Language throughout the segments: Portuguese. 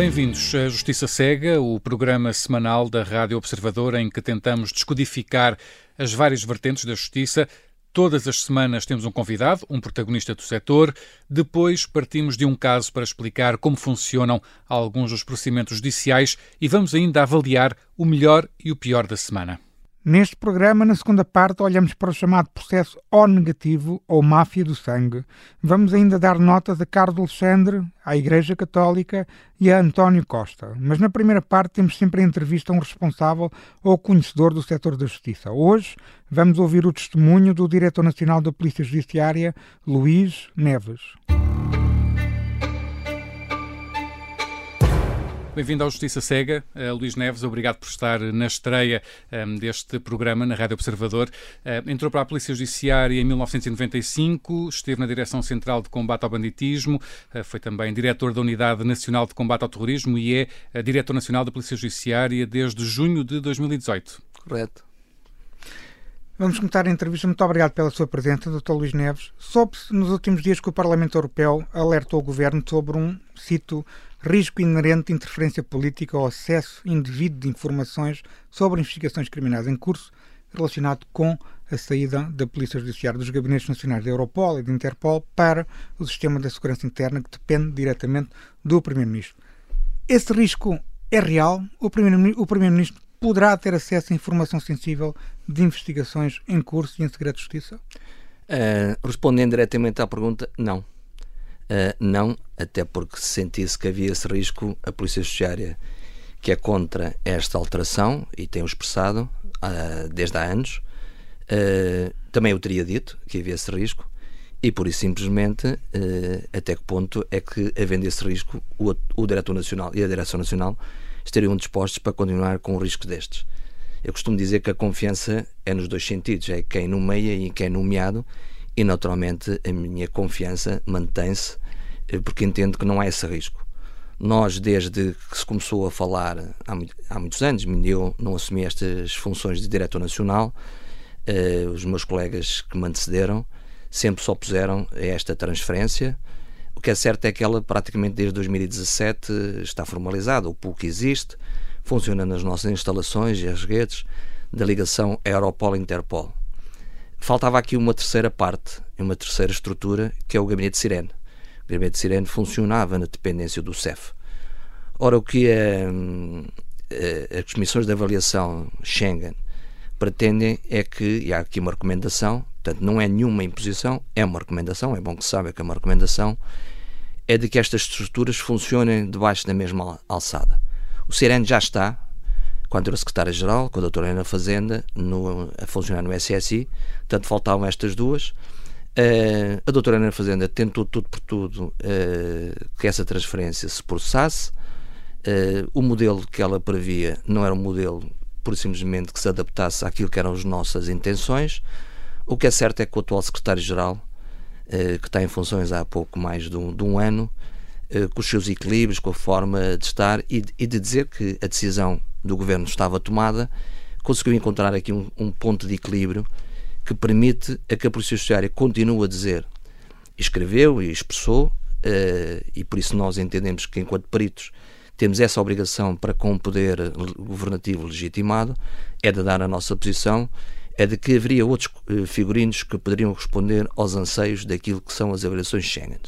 Bem-vindos à Justiça Cega, o programa semanal da Rádio Observador em que tentamos descodificar as várias vertentes da justiça. Todas as semanas temos um convidado, um protagonista do setor. Depois partimos de um caso para explicar como funcionam alguns dos procedimentos judiciais e vamos ainda avaliar o melhor e o pior da semana. Neste programa, na segunda parte, olhamos para o chamado processo O negativo ou máfia do sangue. Vamos ainda dar notas a Carlos Alexandre, à Igreja Católica e a António Costa. Mas na primeira parte temos sempre a entrevista a um responsável ou conhecedor do setor da justiça. Hoje vamos ouvir o testemunho do Diretor Nacional da Polícia Judiciária, Luís Neves. Bem-vindo ao Justiça Cega. Uh, Luís Neves, obrigado por estar na estreia um, ehm, deste programa na Rádio Observador. Uh, entrou para a Polícia Judiciária em 1995, esteve na Direção Central de Combate ao Banditismo, uh, foi também diretor da Unidade Nacional de Combate ao Terrorismo e é diretor nacional da Polícia Judiciária desde junho de 2018. Correto. Vamos começar a entrevista. Muito obrigado pela sua presença, Dr. Luís Neves. Soube-se nos últimos dias que o Parlamento Europeu alertou o Governo sobre um, cito, risco inerente de interferência política ou acesso indevido de informações sobre investigações criminais em curso relacionado com a saída da Polícia Judiciária dos Gabinetes Nacionais da Europol e da Interpol para o sistema da segurança interna que depende diretamente do Primeiro-Ministro. Esse risco é real? O Primeiro-Ministro Primeiro poderá ter acesso a informação sensível de investigações em curso e em segredo de justiça? Uh, respondendo diretamente à pergunta, não. Uh, não, até porque se sentisse que havia esse risco, a Polícia Judiciária, que é contra esta alteração e tem-o expressado uh, desde há anos, também o teria dito que havia esse risco e por isso simplesmente até que ponto é que, havendo esse risco, o, o Diretor Nacional e a Direção Nacional estariam dispostos para continuar com riscos destes. Eu costumo dizer que a confiança é nos dois sentidos, é quem nomeia e quem é nomeado, e naturalmente a minha confiança mantém-se eh, porque entendo que não há esse risco. Nós, desde que se começou a falar há, há muitos anos, eu não assumi estas funções de diretor nacional, eh, os meus colegas que me antecederam sempre se opuseram a esta transferência. O que é certo é que ela, praticamente desde 2017, está formalizada. O PUC existe, funciona nas nossas instalações e as redes da ligação Europol-Interpol. Faltava aqui uma terceira parte, uma terceira estrutura, que é o gabinete Sirene. O gabinete Sirene funcionava na dependência do CEF. Ora, o que é, as comissões de avaliação Schengen pretendem é que, e há aqui uma recomendação, portanto, não é nenhuma imposição, é uma recomendação, é bom que se saiba que é uma recomendação, é de que estas estruturas funcionem debaixo da mesma alçada. O Sirene já está, quando era secretária-geral, com a doutora Ana Fazenda, no, a funcionar no SSI, portanto faltavam estas duas. Uh, a doutora Ana Fazenda tentou tudo por tudo uh, que essa transferência se processasse. Uh, o modelo que ela previa não era um modelo, por simplesmente, que se adaptasse àquilo que eram as nossas intenções. O que é certo é que o atual secretário-geral, que está em funções há pouco mais de um, de um ano, com os seus equilíbrios, com a forma de estar e, e de dizer que a decisão do governo estava tomada, conseguiu encontrar aqui um, um ponto de equilíbrio que permite a que a Polícia Judiciária continue a dizer, escreveu e expressou, uh, e por isso nós entendemos que, enquanto peritos, temos essa obrigação para com o poder governativo legitimado, é de dar a nossa posição, é de que haveria outros uh, figurinos que poderiam responder aos anseios daquilo que são as avaliações Schengen.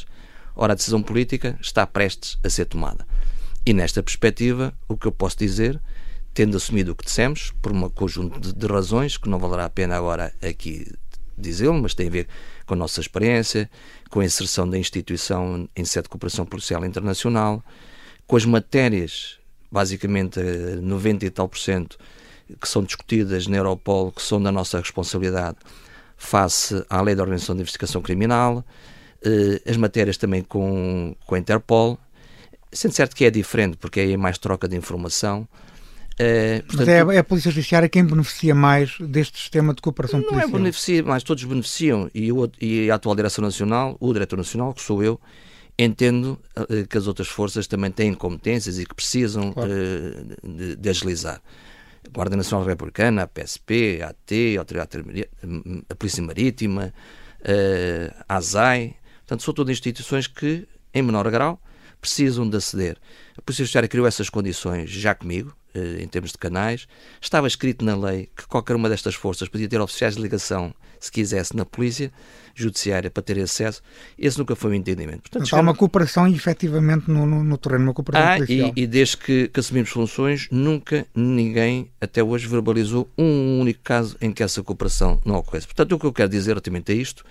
Ora, a decisão política está prestes a ser tomada. E nesta perspectiva, o que eu posso dizer tendo assumido o que dissemos, por um conjunto de, de razões que não valerá a pena agora aqui dizê-lo, mas tem a ver com a nossa experiência, com a inserção da instituição em sede de cooperação policial internacional, com as matérias, basicamente 90 e tal por cento, que são discutidas na Europol, que são da nossa responsabilidade face à Lei de Organização de Investigação Criminal, eh, as matérias também com, com a Interpol, sendo certo que é diferente, porque aí é mais troca de informação, Uh, portanto, é, é, a Polícia Judiciária quem beneficia mais deste sistema de cooperação não policial? Não é beneficia, mas todos beneficiam. E, eu, e a atual Direção Nacional, o Diretor Nacional, que sou eu, entendo uh, que as outras forças também têm competências e que precisam claro. uh, de, de, agilizar. A Guarda Nacional Republicana, a PSP, a AT, a, a Polícia Marítima, a ASAI, portanto, são todas instituições que, em menor grau, precisam de aceder. A Polícia Judiciária criou essas condições já comigo, eh, em termos de canais. Estava escrito na lei que qualquer uma destas forças podia ter oficiais de ligação, se quisesse, na Polícia Judiciária para ter acesso. Esse nunca foi o entendimento. Portanto, Há uma cooperação efetivamente no, no, no terreno, uma cooperação ah, policial. E, e desde que, que assumimos funções, nunca ninguém até hoje verbalizou um único caso em que essa cooperação não ocorresse. Portanto, o que eu quero dizer relativamente a isto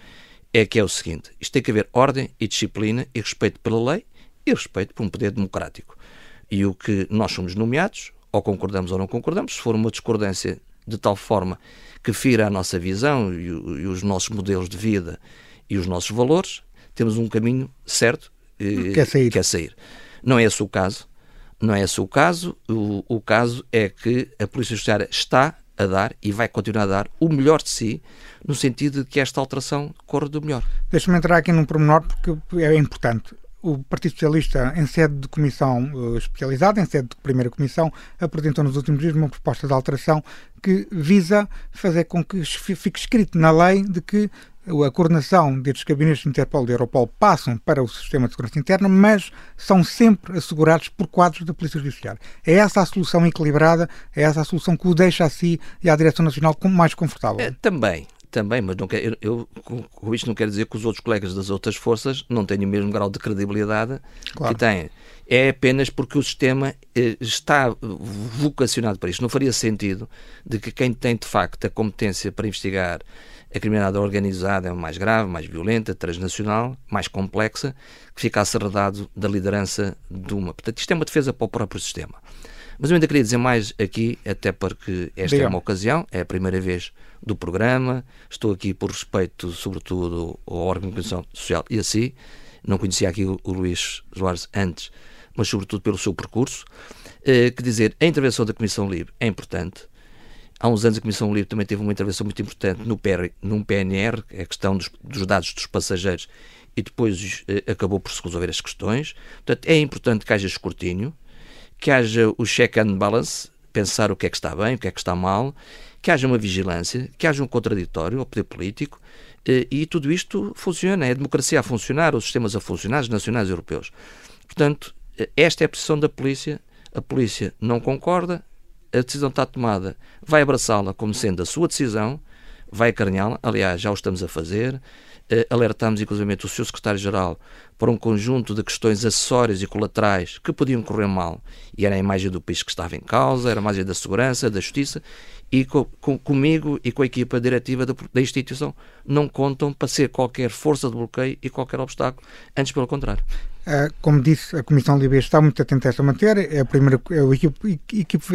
é que é o seguinte: isto tem que haver ordem e disciplina e respeito pela lei e respeito por um poder democrático. E o que nós somos nomeados, ou concordamos ou não concordamos, se for uma discordância de tal forma que fira a nossa visão e, e os nossos modelos de vida e os nossos valores, temos um caminho certo eh, que é sair. Que é sair. Não é esse o caso. Não é esse o caso. O, o caso é que a Polícia Judiciária está a dar e vai continuar a dar o melhor de si no sentido de que esta alteração corra do melhor. Deixa-me entrar aqui num pormenor porque é importante o Partido Socialista, em sede de comissão uh, especializada, em sede de primeira comissão, apresentou nos últimos dias uma proposta de alteração que visa fazer com que fique escrito na lei de que a coordenação destes gabinetes de Interpol e Europol passam para o sistema de segurança interna, mas são sempre assegurados por quadros da Polícia Judiciária. É essa a solução equilibrada, é essa a solução que o deixa a si e à Direção Nacional mais confortável. É, também, também, mas não quer, eu, eu, com isto não quer dizer que os outros colegas das outras forças não tenham o mesmo grau de credibilidade claro. que têm. É apenas porque o sistema eh, está vocacionado para isto. Não faria sentido de que quem tem de facto a competência para investigar a criminalidade organizada é mais grave, mais violenta, transnacional, mais complexa, que ficasse arredado da liderança de uma. Portanto, isto é uma defesa para o próprio sistema. Mas eu ainda queria dizer mais aqui, até porque esta Diga. é uma ocasião, é a primeira vez do programa, estou aqui por respeito, sobretudo, ao órgão de comunicação social e assim, não conhecia aqui o, Luís Soares antes, mas sobretudo pelo seu percurso, eh, que dizer, a intervenção da Comissão Livre é importante, Há uns anos a Comissão Livre também teve uma intervenção muito importante no PR, num PNR, é a questão dos, dos dados dos passageiros, e depois eh, acabou por se resolver as questões. Portanto, é importante que haja escrutínio, que haja o check and balance, pensar o que é que está bem, o que é que está mal, que haja uma vigilância, que haja um contraditório ao poder político, eh, e tudo isto funciona, é a democracia a funcionar, os sistemas a funcionar, os nacionais e europeus. Portanto, eh, esta é a posição da polícia, a polícia não concorda, a decisão está tomada, vai abraçá-la como sendo a sua decisão, vai acarinhá-la, aliás, já o estamos a fazer, eh, alertamos inclusive o seu secretário-geral para um conjunto de questões acessórias e colaterais que podiam correr mal, e era a imagem do país que estava em causa, era a imagem da segurança, da justiça, e com, com, comigo e com a equipa diretiva da, da, instituição não contam para ser qualquer força de bloqueio e qualquer obstáculo, antes pelo contrário. Ah, como disse, a Comissão Líbia está muito atenta a esta matéria, é, a primeira, é o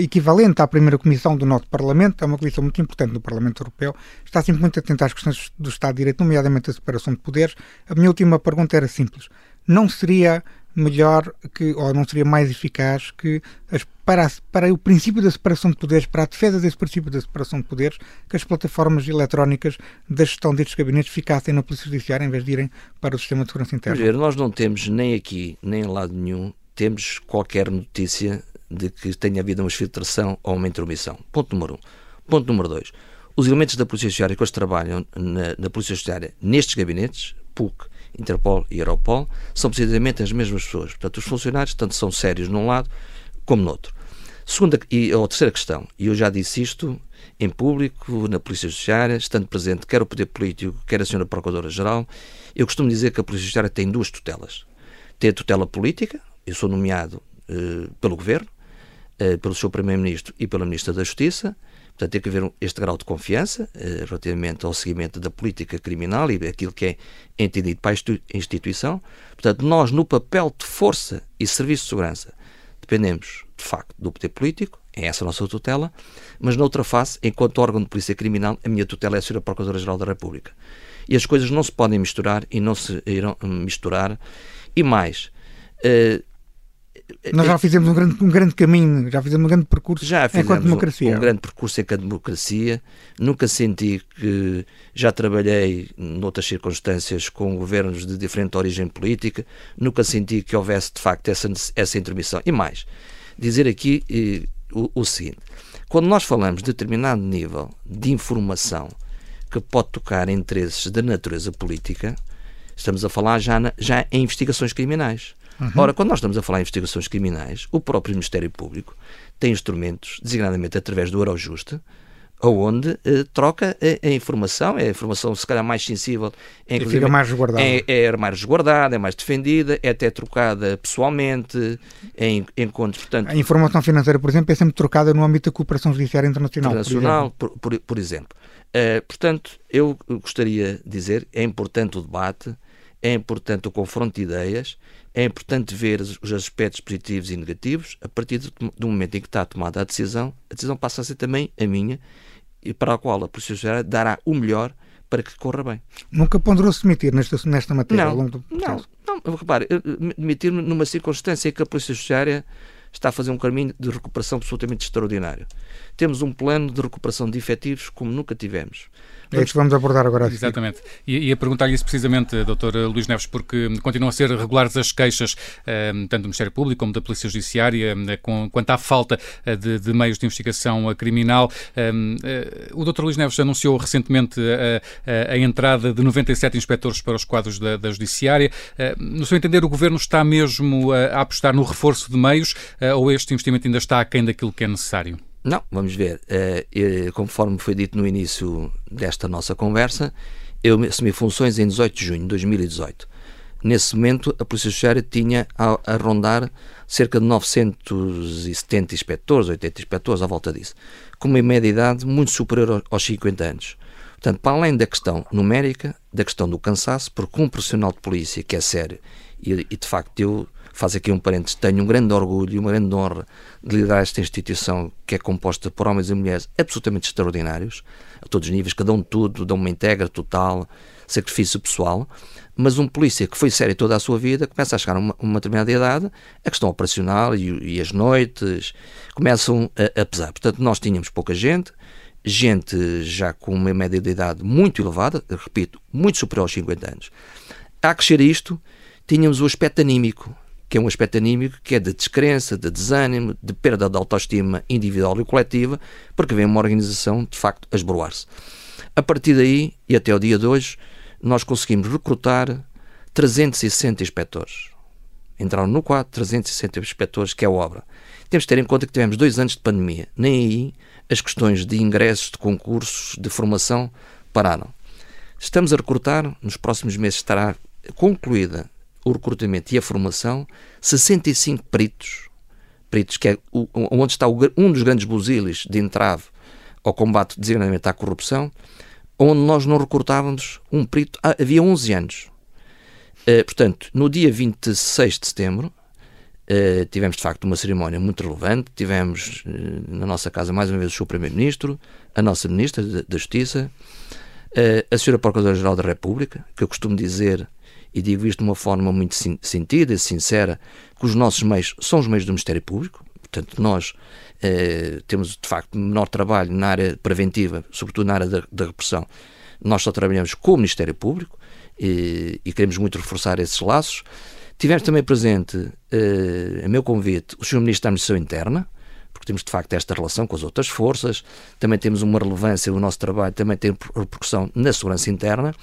equivalente à primeira comissão do nosso Parlamento, é uma comissão muito importante no Parlamento Europeu, está sempre muito atenta às questões do Estado de Direito, nomeadamente a separação de poderes. A minha última pergunta era simples. Não seria melhor que, ou não seria mais eficaz que as, para, para o princípio da separação de poderes, para a defesa desse princípio da separação de poderes, que as plataformas eletrónicas da gestão destes gabinetes ficassem na Polícia Judiciária em vez de irem para o sistema de segurança interna? Ver, nós não temos nem aqui, nem em lado nenhum, temos qualquer notícia de que tenha havido uma filtração ou uma intromissão. Ponto número um. Ponto número dois. Os elementos da Polícia Judiciária que hoje trabalham na, na Polícia Judiciária nestes gabinetes, PUC, Interpol e Europol, são precisamente as mesmas pessoas. Portanto, os funcionários tanto são sérios num lado como no outro. Segunda e a terceira questão, e eu já disse isto em público, na Polícia Judiciária, estando presente quer o Poder Político, quer a Sra. Procuradora-Geral, eu costumo dizer que a Polícia Judiciária tem duas tutelas. Tem a tutela política, eu sou nomeado eh, pelo Governo, eh, pelo seu Primeiro-Ministro e pela Ministra da Justiça, Portanto, tem que haver este grau de confiança eh, relativamente ao seguimento da política criminal e aquilo que é entendido para a instituição. Portanto, nós, no papel de força e serviço de segurança, dependemos, de facto, do poder político, é essa a nossa tutela, mas, noutra face, enquanto órgão de polícia criminal, a minha tutela é a Sra. Procuradora-Geral da República. E as coisas não se podem misturar e não se irão misturar. E mais, eh, nós já fizemos um grande, um grande caminho, já fizemos um grande percurso já enquanto democracia. Um, um grande percurso enquanto democracia. Nunca senti que já trabalhei noutras circunstâncias com governos de diferente origem política, nunca senti que houvesse de facto essa, essa intermissão. E mais, dizer aqui eh, o, o seguinte: quando nós falamos de determinado nível de informação que pode tocar interesses da natureza política, estamos a falar já, na, já em investigações criminais. Uhum. Ora, quando nós estamos a falar em investigações criminais, o próprio Ministério Público tem instrumentos, designadamente através do Eurojust, onde eh, troca a, a, informação, é a informação se calhar mais sensível, é, e fica mais resguardada. É, é, mais resguardada, é mais defendida, é até trocada pessoalmente, em encontros, portanto... A informação financeira, por exemplo, é sempre trocada no âmbito da cooperação judiciária internacional, internacional por exemplo. Por, por, por exemplo. Uh, portanto, eu gostaria de dizer, é importante o debate, é importante o confronto de ideias, é importante ver os aspectos positivos e negativos. A partir do momento em que está tomada a decisão, a decisão passa a ser também a minha e para a qual a Polícia Judiciária dará o melhor para que corra bem. Nunca ponderou se demitir nesta, nesta matéria não, ao longo do processo? Não, não repare, demitir-me numa circunstância em que a Polícia Judiciária está a fazer um caminho de recuperação absolutamente extraordinário. Temos um plano de recuperação de efetivos como nunca tivemos. É isso que vamos abordar agora. Exatamente. E, e a perguntar-lhe isso precisamente, Dr. Luís Neves, porque continuam a ser regulares as queixas, eh, tanto do Ministério Público como da Polícia Judiciária, eh, com, quanto à falta eh, de, de, meios de investigação criminal. o Dr. Luís Neves anunciou recentemente a, a, entrada de 97 inspectores para os quadros da, da Judiciária. no seu entender, o Governo está mesmo a apostar no reforço de meios ou este investimento ainda está aquém daquilo que é necessário? Não, vamos ver. Uh, conforme foi dito no início desta nossa conversa, eu assumi funções em 18 de junho de 2018. Nesse momento, a Polícia Judiciária tinha a, a rondar cerca de 970 inspectores, 80 inspectores, à volta disso, com uma média idade muito superior aos 50 anos. Portanto, para além da questão numérica, da questão do cansaço, porque um profissional de polícia que é sério, e, e de facto eu faço aqui um parênteses, tenho um grande orgulho e uma grande honra de liderar esta instituição que é composta por homens e mulheres absolutamente extraordinários, a todos os níveis, um de tudo, dão uma integra total, sacrifício pessoal, mas um polícia que foi sério toda a sua vida começa a chegar a uma, uma determinada idade, a questão operacional e, e as noites começam a, a pesar. Portanto, nós tínhamos pouca gente, gente já com uma média de idade muito elevada, repito, muito superior aos 50 anos. A crescer isto, tínhamos o aspecto anímico que é um aspecto anímico que é de descrença, de desânimo, de perda de autoestima individual e coletiva, porque vem uma organização, de facto, a esboroar-se. A partir daí, e até o dia de hoje, nós conseguimos recrutar 360 inspectores. Entraram no quadro 360 inspectores, que é a obra. Temos de ter em conta que tivemos dois anos de pandemia. Nem aí as questões de ingressos, de concursos, de formação pararam. Estamos a recrutar, nos próximos meses estará concluída o recrutamento e a formação, 65 peritos, peritos que é o, onde está o, um dos grandes buziles de entrave ao combate designadamente à corrupção, onde nós não recrutávamos um perito havia 11 anos. Uh, portanto, no dia 26 de setembro, uh, tivemos de facto uma cerimónia muito relevante. Tivemos uh, na nossa casa mais uma vez o seu Primeiro-Ministro, a nossa Ministra da Justiça, a Senhora Procuradora-Geral da República, que eu costumo dizer e digo isto de uma forma muito sentida e sincera, que os nossos meios são os meios do Ministério Público, portanto, nós eh, temos de facto menor trabalho na área preventiva, sobretudo na área da, da repressão. Nós só trabalhamos com o Ministério Público e, e queremos muito reforçar esses laços. Tivemos também presente, eh, a meu convite, o Sr. Ministro da Administração Interna, temos de facto esta relação com as outras forças, também temos uma relevância, o nosso trabalho também tem repercussão na segurança interna,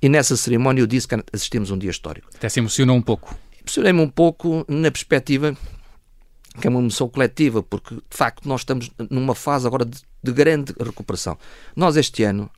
e nessa cerimónia eu disse que assistimos um dia histórico. Até se emocionou um pouco. Emocionei-me um pouco na perspectiva que é uma emoção coletiva, porque de facto nós estamos numa fase agora de, de grande recuperação. Nós este ano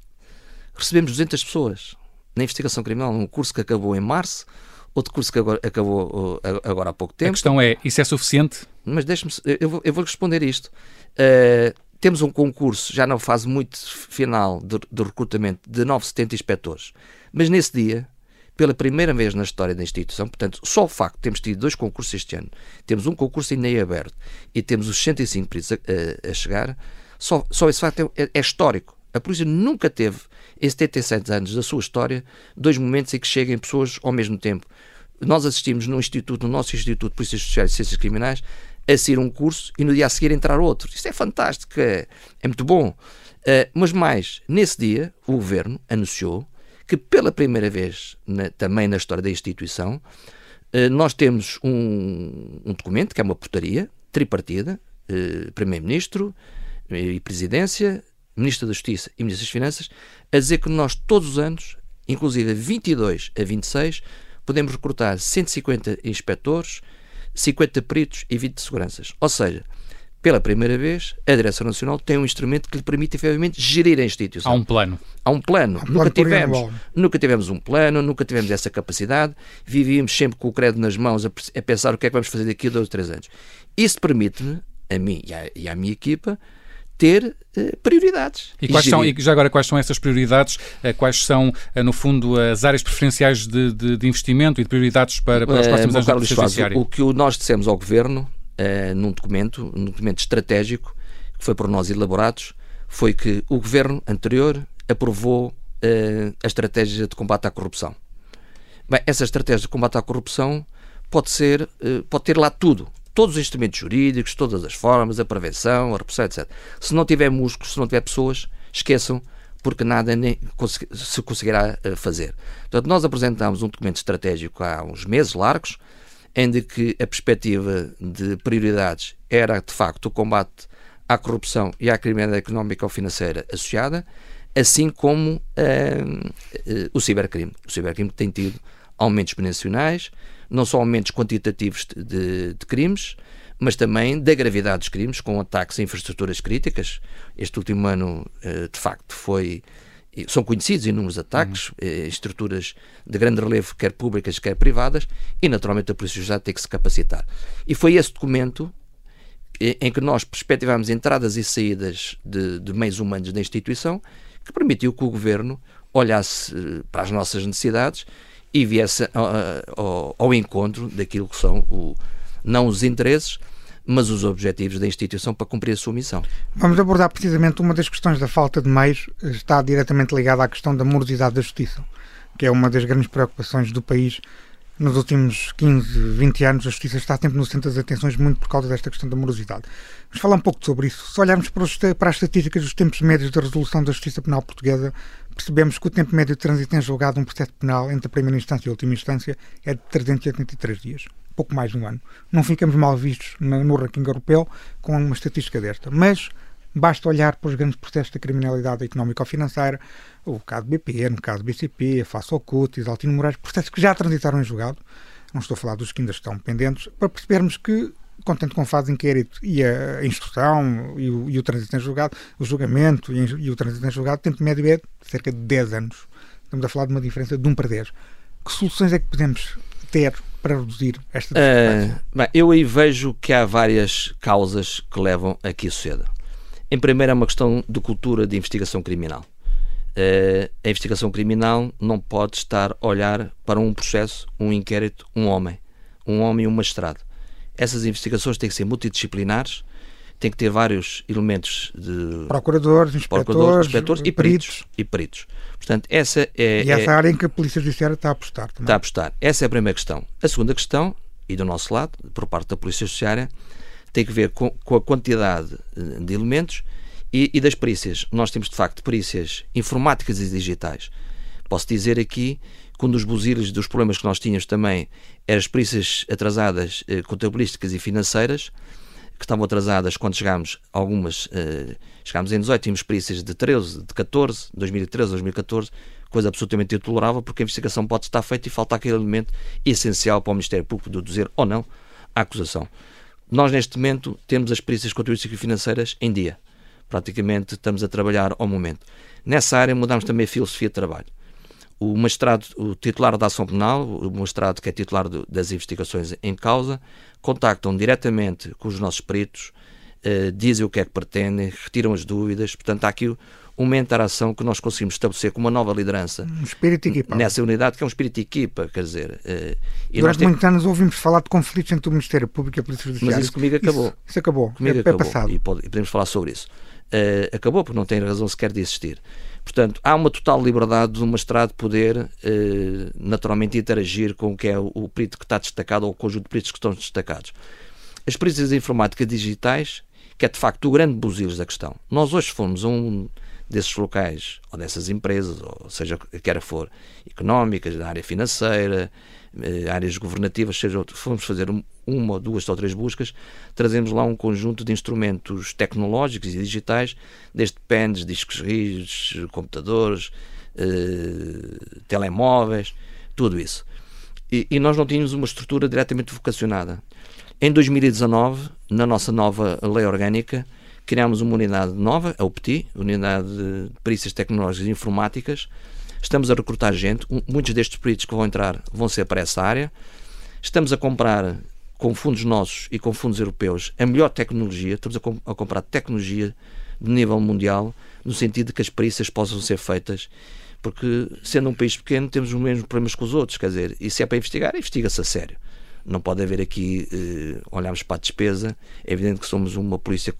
recebemos 200 pessoas na investigação criminal, um curso que acabou em março, outro curso que agora, acabou agora há pouco tempo. A questão é, isso é suficiente? Mas deixe-me, eu, vou, eu vou responder isto. Uh, temos um concurso já na fase muito final de, de recrutamento de 970 inspectores, mas nesse dia, pela primeira vez na história da instituição, portanto, só o facto de termos tido dois concursos este ano, temos um concurso ainda em aberto e temos os 65 peritos a, a, a chegar, só, só esse facto é, é histórico. A polícia nunca teve, em 77 anos da sua história, dois momentos em que cheguem pessoas ao mesmo tempo. Nós assistimos no Instituto, no nosso Instituto de Polícia Social e Ciências Criminais, a sair um curso e no dia a seguir entrar outro. Isto é fantástico, é, é muito bom. Uh, mas mais, nesse dia, o Governo anunciou que pela primeira vez na, também na história da instituição, uh, nós temos um, um, documento, que é uma portaria tripartida, uh, Primeiro-Ministro e Presidência, Ministro da Justiça e Ministro das Finanças, a dizer que nós todos os anos, inclusive 22 a 26, podemos recrutar 150 inspectores, 50 peritos e 20 seguranças. Ou seja, pela primeira vez, a Direção Nacional tem um instrumento que lhe permite, efetivamente, gerir a instituição. Há um plano. Há um plano. Um nunca, plano tivemos, nunca tivemos um plano, nunca tivemos essa capacidade. Vivíamos sempre com o crédito nas mãos a, a pensar o que é que vamos fazer daqui a dois ou três anos. Isso permite-me, a mim e à, e à minha equipa, ter uh, prioridades. E, quais são, e já agora, quais são essas prioridades? Uh, quais são, uh, no fundo, as áreas preferenciais de, de, de investimento e de prioridades para, para os próximos anos Carlos da O que nós dissemos ao Governo uh, num documento, num documento estratégico que foi por nós elaborados, foi que o governo anterior aprovou uh, a estratégia de combate à corrupção. Bem, essa estratégia de combate à corrupção pode ser, uh, pode ter lá tudo, todos os instrumentos jurídicos, todas as formas, a prevenção, a repressão, etc. Se não tiver músculos, se não tiver pessoas, esqueçam, porque nada nem se conseguirá fazer. Portanto, nós apresentámos um documento estratégico há uns meses largos, em que a perspectiva de prioridades era, de facto, o combate à corrupção e à criminalidade económica ou financeira associada, assim como uh, uh, o cibercrime. O cibercrime tem tido aumentos exponenciais, não só aumentos quantitativos de, de, crimes, mas também da gravidade dos crimes, com ataques a infraestruturas críticas. Este último ano, uh, de facto, foi são conhecidos inúmeros ataques, uhum. eh, estruturas de grande relevo, quer públicas, quer privadas, e naturalmente a Polícia Judiciária tem que se capacitar. E foi esse documento eh, em que nós perspectivámos entradas e saídas de, de meios humanos da instituição que permitiu que o Governo olhasse eh, para as nossas necessidades e viesse ao, ao, ao encontro daquilo que são o, não os interesses, mas os objetivos da instituição para cumprir a sua missão. Vamos abordar precisamente uma das questões da falta de meios, está diretamente ligada à questão da morosidade da justiça, que é uma das grandes preocupações do país. Nos últimos 15, 20 anos, a justiça está sempre no centro das atenções, muito por causa desta questão da morosidade. Vamos falar um pouco sobre isso. Se olharmos para, os, para as estatísticas dos tempos médios da resolução da justiça penal portuguesa, percebemos que o tempo médio de trânsito em julgado um processo penal entre a primeira instância e a última instância é de 383 dias pouco mais de um ano. Não ficamos mal vistos no, ranking europeu com uma estatística desta, mas basta olhar para os grandes processos da criminalidade económica ou financeira, o caso BP, no caso BCP, a Face ao Cutis, Altino Moraes, processos que já transitaram em julgado, não estou a falar dos que ainda estão pendentes, para percebermos que, contente com a fase de inquérito e a instrução e o, e o trânsito em julgado, o julgamento e, e o trânsito em julgado, o tempo médio é de cerca de 10 anos. Estamos a falar de uma diferença de 1 para 10. Que soluções é que podemos ter para reduzir esta? Uh, bem, eu aí vejo que há várias causas que levam a que isso suceda. Em primeiro, é uma questão de cultura de investigação criminal. Uh, a investigação criminal não pode estar a olhar para um processo, um inquérito, um homem. Um homem e um magistrado. Essas investigações têm que ser multidisciplinares, têm que ter vários elementos de procuradores, inspectores, procuradores, inspectores e peritos. E peritos. Portanto, essa é. E essa é, área em que a Polícia Judiciária está a apostar também. Está a apostar. Essa é a primeira questão. A segunda questão, e do nosso lado, por parte da Polícia Judiciária, tem que ver com, com a quantidade eh, de elementos e, e, das perícias. Nós temos, de facto, perícias informáticas e digitais. Posso dizer aqui que um dos buziles dos problemas que nós tínhamos também eram as perícias atrasadas eh, contabilísticas e financeiras, que estavam atrasadas quando chegámos, algumas, uh, chegámos em 18, tínhamos perícias de 13, de 14, 2013, 2014, coisa absolutamente intolerável, porque a investigação pode estar feita e falta aquele elemento essencial para o Ministério Público de dizer ou não a acusação. Nós, neste momento, temos as perícias e financeiras em dia. Praticamente estamos a trabalhar ao momento. Nessa área mudamos também a filosofia de trabalho o magistrado, o titular da ação penal, o magistrado que é titular das investigações em causa, contactam diretamente com os nossos peritos, uh, dizem o que é que pretendem, retiram as dúvidas. Portanto, há aqui uma interação que nós conseguimos estabelecer com uma nova liderança um espírito de equipa. nessa unidade, que é um espírito de equipa, quer dizer. Uh, Durante muitos anos ouvimos falar de conflitos entre o Ministério Público e a Polícia Judiciária. Mas isso comigo acabou. Isso, isso acabou. Comigo é, acabou. É passado. E, pode, e podemos falar sobre isso. Uh, acabou porque não tem razão sequer de existir. Portanto, há uma total liberdade do magistrado poder eh, naturalmente interagir com o que é o, o perito que está destacado ou o conjunto de peritos que estão destacados. As perícias de informática digitais, que é de facto o grande buziles da questão. Nós hoje fomos a um desses locais, ou dessas empresas, ou seja, quer for económicas, da área financeira, eh, áreas governativas, seja fomos fazer uma, duas ou três buscas, trazemos lá um conjunto de instrumentos tecnológicos e digitais, desde pens, discos rígidos, computadores, eh, telemóveis, tudo isso. e, e nós não tínhamos uma estrutura diretamente vocacionada. Em 2019, na nossa nova lei orgânica, criámos uma unidade nova, a UPTI, Unidade de Perícias Tecnológicas e Informáticas. Estamos a recrutar gente, muitos destes peritos que vão entrar vão ser para essa área. Estamos a comprar, com fundos nossos e com fundos europeus, a melhor tecnologia, estamos a, com a comprar tecnologia de nível mundial, no sentido de que as perícias possam ser feitas porque sendo um país pequeno temos os mesmos problemas que os outros, quer dizer, e se é para investigar, investiga-se a sério. Não pode haver aqui, eh, olharmos para a despesa, é evidente que somos uma polícia,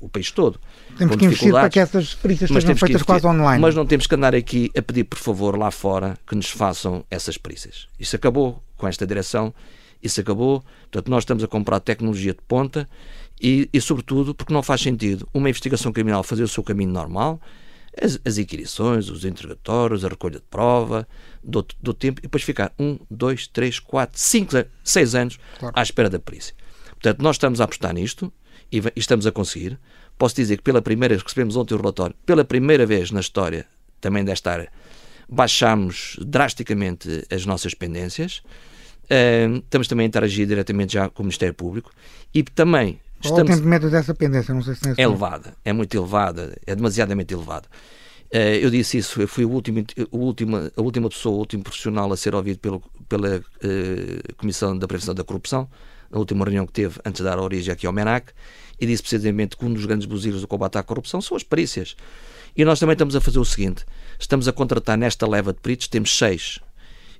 o país todo. Temos que investir para que essas perícias sejam feitas quase online. Mas não temos que andar aqui a pedir, por favor, lá fora, que nos façam essas perícias. Isso acabou com esta direção, isso acabou. Portanto, nós estamos a comprar tecnologia de ponta e, e, sobretudo, porque não faz sentido uma investigação criminal fazer o seu caminho normal, as, as inquirições, os interrogatórios, a recolha de prova, do, do tempo, e depois ficar um, dois, três, quatro, cinco, seis anos claro. à espera da polícia. Portanto, nós estamos a apostar nisto e, estamos a conseguir. Posso dizer que pela primeira vez, recebemos ontem o relatório, pela primeira vez na história também desta área, baixámos drasticamente as nossas pendências. Uh, estamos também a interagir diretamente já com o Ministério Público e também qual Estamos... é o tempo médio dessa pendência? Não sei se é elevada, é muito elevada, é demasiadamente elevada. Uh, eu disse isso, eu fui o último, o último, a última pessoa, o último profissional a ser ouvido pelo, pela uh, Comissão da Prevenção da Corrupção, na última reunião que teve antes de dar origem aqui ao MENAC, e disse precisamente que um dos grandes buziros do combate à corrupção são as perícias. E nós também estamos a fazer o seguinte: estamos a contratar nesta leva de peritos, temos seis.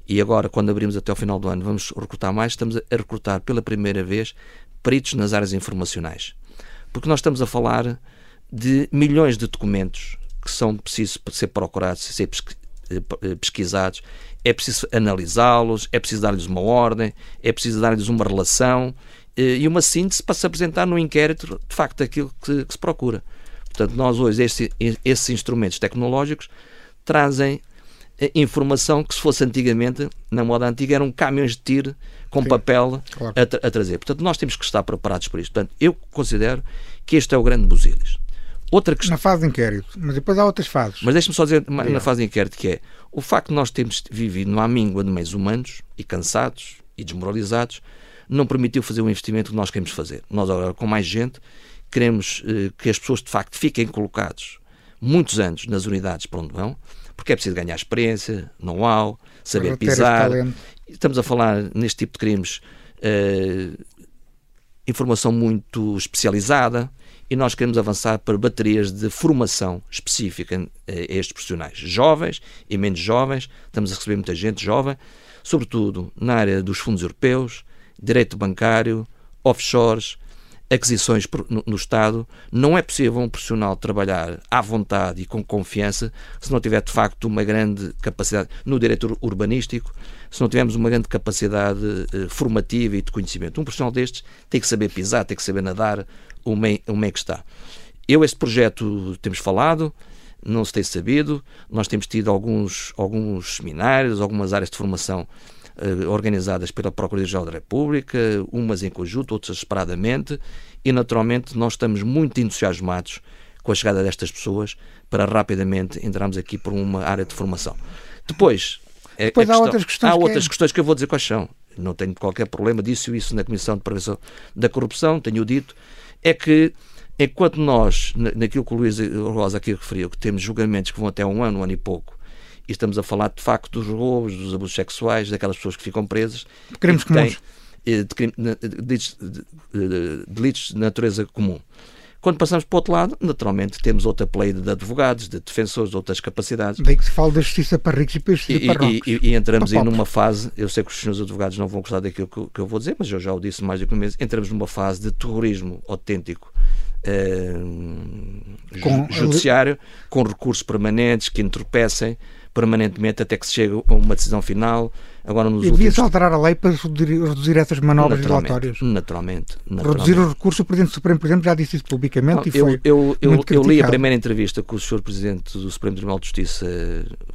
E agora, quando abrimos até ao final do ano, vamos recrutar mais. Estamos a recrutar pela primeira vez peritos nas áreas informacionais. Porque nós estamos a falar de milhões de documentos que são precisos ser procurados, ser pesquisados, é preciso analisá-los, é preciso dar-lhes uma ordem, é preciso dar-lhes uma relação eh, e uma síntese para se apresentar no inquérito de facto aquilo que, que se procura. Portanto, nós hoje, esse, esses instrumentos tecnológicos trazem informação que se fosse antigamente, na moda antiga, eram caminhões de tiro com Sim, papel claro. a, tra a, trazer. Portanto, nós temos que estar preparados para isto. Portanto, eu considero que este é o grande busilis. Outra questão... Na fase de inquérito, mas depois há outras fases. Mas deixe-me só dizer na fase de inquérito que é o facto de nós termos vivido numa míngua de meios humanos e cansados e desmoralizados não permitiu fazer o investimento que nós queremos fazer. Nós agora, com mais gente, queremos eh, que as pessoas de facto fiquem colocados muitos anos nas unidades para onde vão, porque é preciso ganhar experiência, know-how, saber pisar. Estamos a falar, neste tipo de crimes, uh, informação muito especializada e nós queremos avançar para baterias de formação específica a estes profissionais, jovens e menos jovens. Estamos a receber muita gente jovem, sobretudo na área dos fundos europeus, direito bancário, offshores, aquisições no, Estado, não é possível um profissional trabalhar à vontade e com confiança se não tiver de facto uma grande capacidade no direito urbanístico, se não tivermos uma grande capacidade eh, formativa e de conhecimento. Um profissional destes tem que saber pisar, tem que saber nadar o o meio que está. Eu, este projeto, temos falado, não se tem sabido, nós temos tido alguns, alguns seminários, algumas áreas de formação organizadas pela Procuradoria-Geral da República, umas em conjunto, outras separadamente, e naturalmente nós estamos muito entusiasmados com a chegada destas pessoas para rapidamente entrarmos aqui por uma área de formação. Depois, Depois há, questão, outras, questões há que outras é... questões que eu vou dizer quais são. Não tenho qualquer problema disso, isso na Comissão de Prevenção da Corrupção, tenho dito, é que enquanto nós, naquilo que o Luís Rosa aqui referiu, que temos julgamentos que vão até um ano, um ano e pouco, e estamos a falar de facto dos roubos, dos abusos sexuais, daquelas pessoas que ficam presas. Crimes comuns. Eh, delitos de, delitos de natureza comum. Quando passamos para o outro lado, naturalmente temos outra play de advogados, de defensores, de outras capacidades. Daí que se fala da justiça para ricos e para justiça para ricos. E, e, e, entramos aí numa fase, eu sei que os senhores advogados não vão gostar daquilo que, que eu vou dizer, mas eu já o disse mais do que um mês, entramos numa fase de terrorismo autêntico eh, com, judiciário, com recursos permanentes que entorpecem, permanentemente até que se chegue a uma decisão final. Agora, nos e devia-se alterar a lei para reduzir essas manobras naturalmente, Naturalmente, naturalmente. Reduzir o recurso, o Presidente do Supremo, por exemplo, já disse isso publicamente Não, e foi Eu, eu, eu, eu, li a primeira entrevista que o Sr. Presidente do Supremo Tribunal de Justiça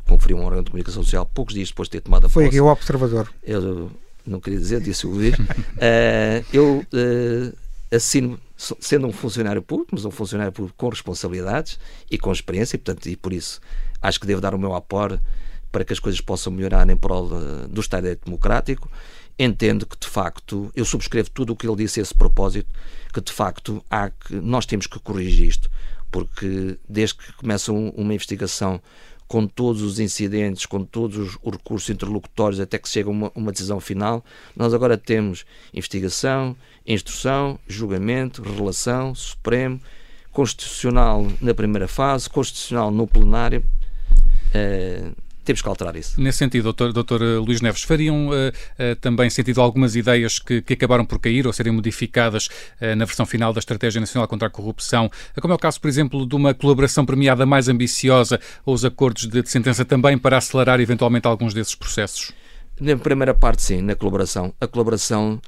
conferiu a um órgão de comunicação social poucos dias depois de ter tomado a posse. Foi aqui o Observador. Eu não queria dizer, disse o Luís. uh, eu uh, assino sendo um funcionário público, mas um funcionário público com responsabilidades e com experiência, e, portanto, e por isso acho que devo dar o meu aporte para que as coisas possam melhorar em prol do Estado Democrático. Entendo que, de facto, eu subscrevo tudo o que ele disse a esse propósito, que de facto há que, nós temos que corrigir isto, porque desde que começa um, uma investigação com todos os incidentes, com todos os recursos interlocutórios até que chega uma, uma decisão final, nós agora temos investigação, instrução, julgamento, relação, Supremo, Constitucional na primeira fase, Constitucional no plenário. Uh, temos que alterar isso. Nesse sentido, doutor, doutor Luís Neves, fariam uh, uh, também sentido algumas ideias que, que, acabaram por cair ou serem modificadas uh, na versão final da Estratégia Nacional contra a Corrupção, como é o caso, por exemplo, de uma colaboração premiada mais ambiciosa ou os acordos de, de sentença também para acelerar eventualmente alguns desses processos? Na primeira parte, sim, na colaboração. A colaboração,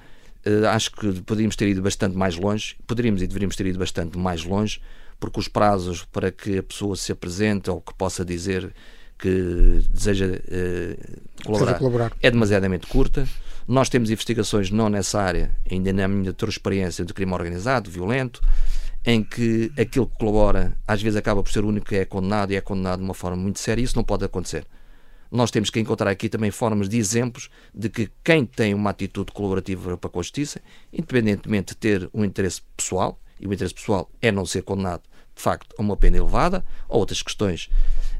acho que poderíamos ter ido bastante mais longe, poderíamos e deveríamos ter ido bastante mais longe, porque os prazos para que a pessoa se apresente ou que possa dizer que deseja uh, colaborar, colaborar, é demasiadamente curta. Nós temos investigações não nessa área, ainda na minha experiência de crime organizado, violento, em que aquilo que colabora às vezes acaba por ser o único que é condenado e é condenado de uma forma muito séria. Isso não pode acontecer. Nós temos que encontrar aqui também formas de exemplos de que quem tem uma atitude colaborativa para com a justiça, independentemente de ter um interesse pessoal, e o interesse pessoal é não ser condenado de facto a uma pena elevada, ou outras questões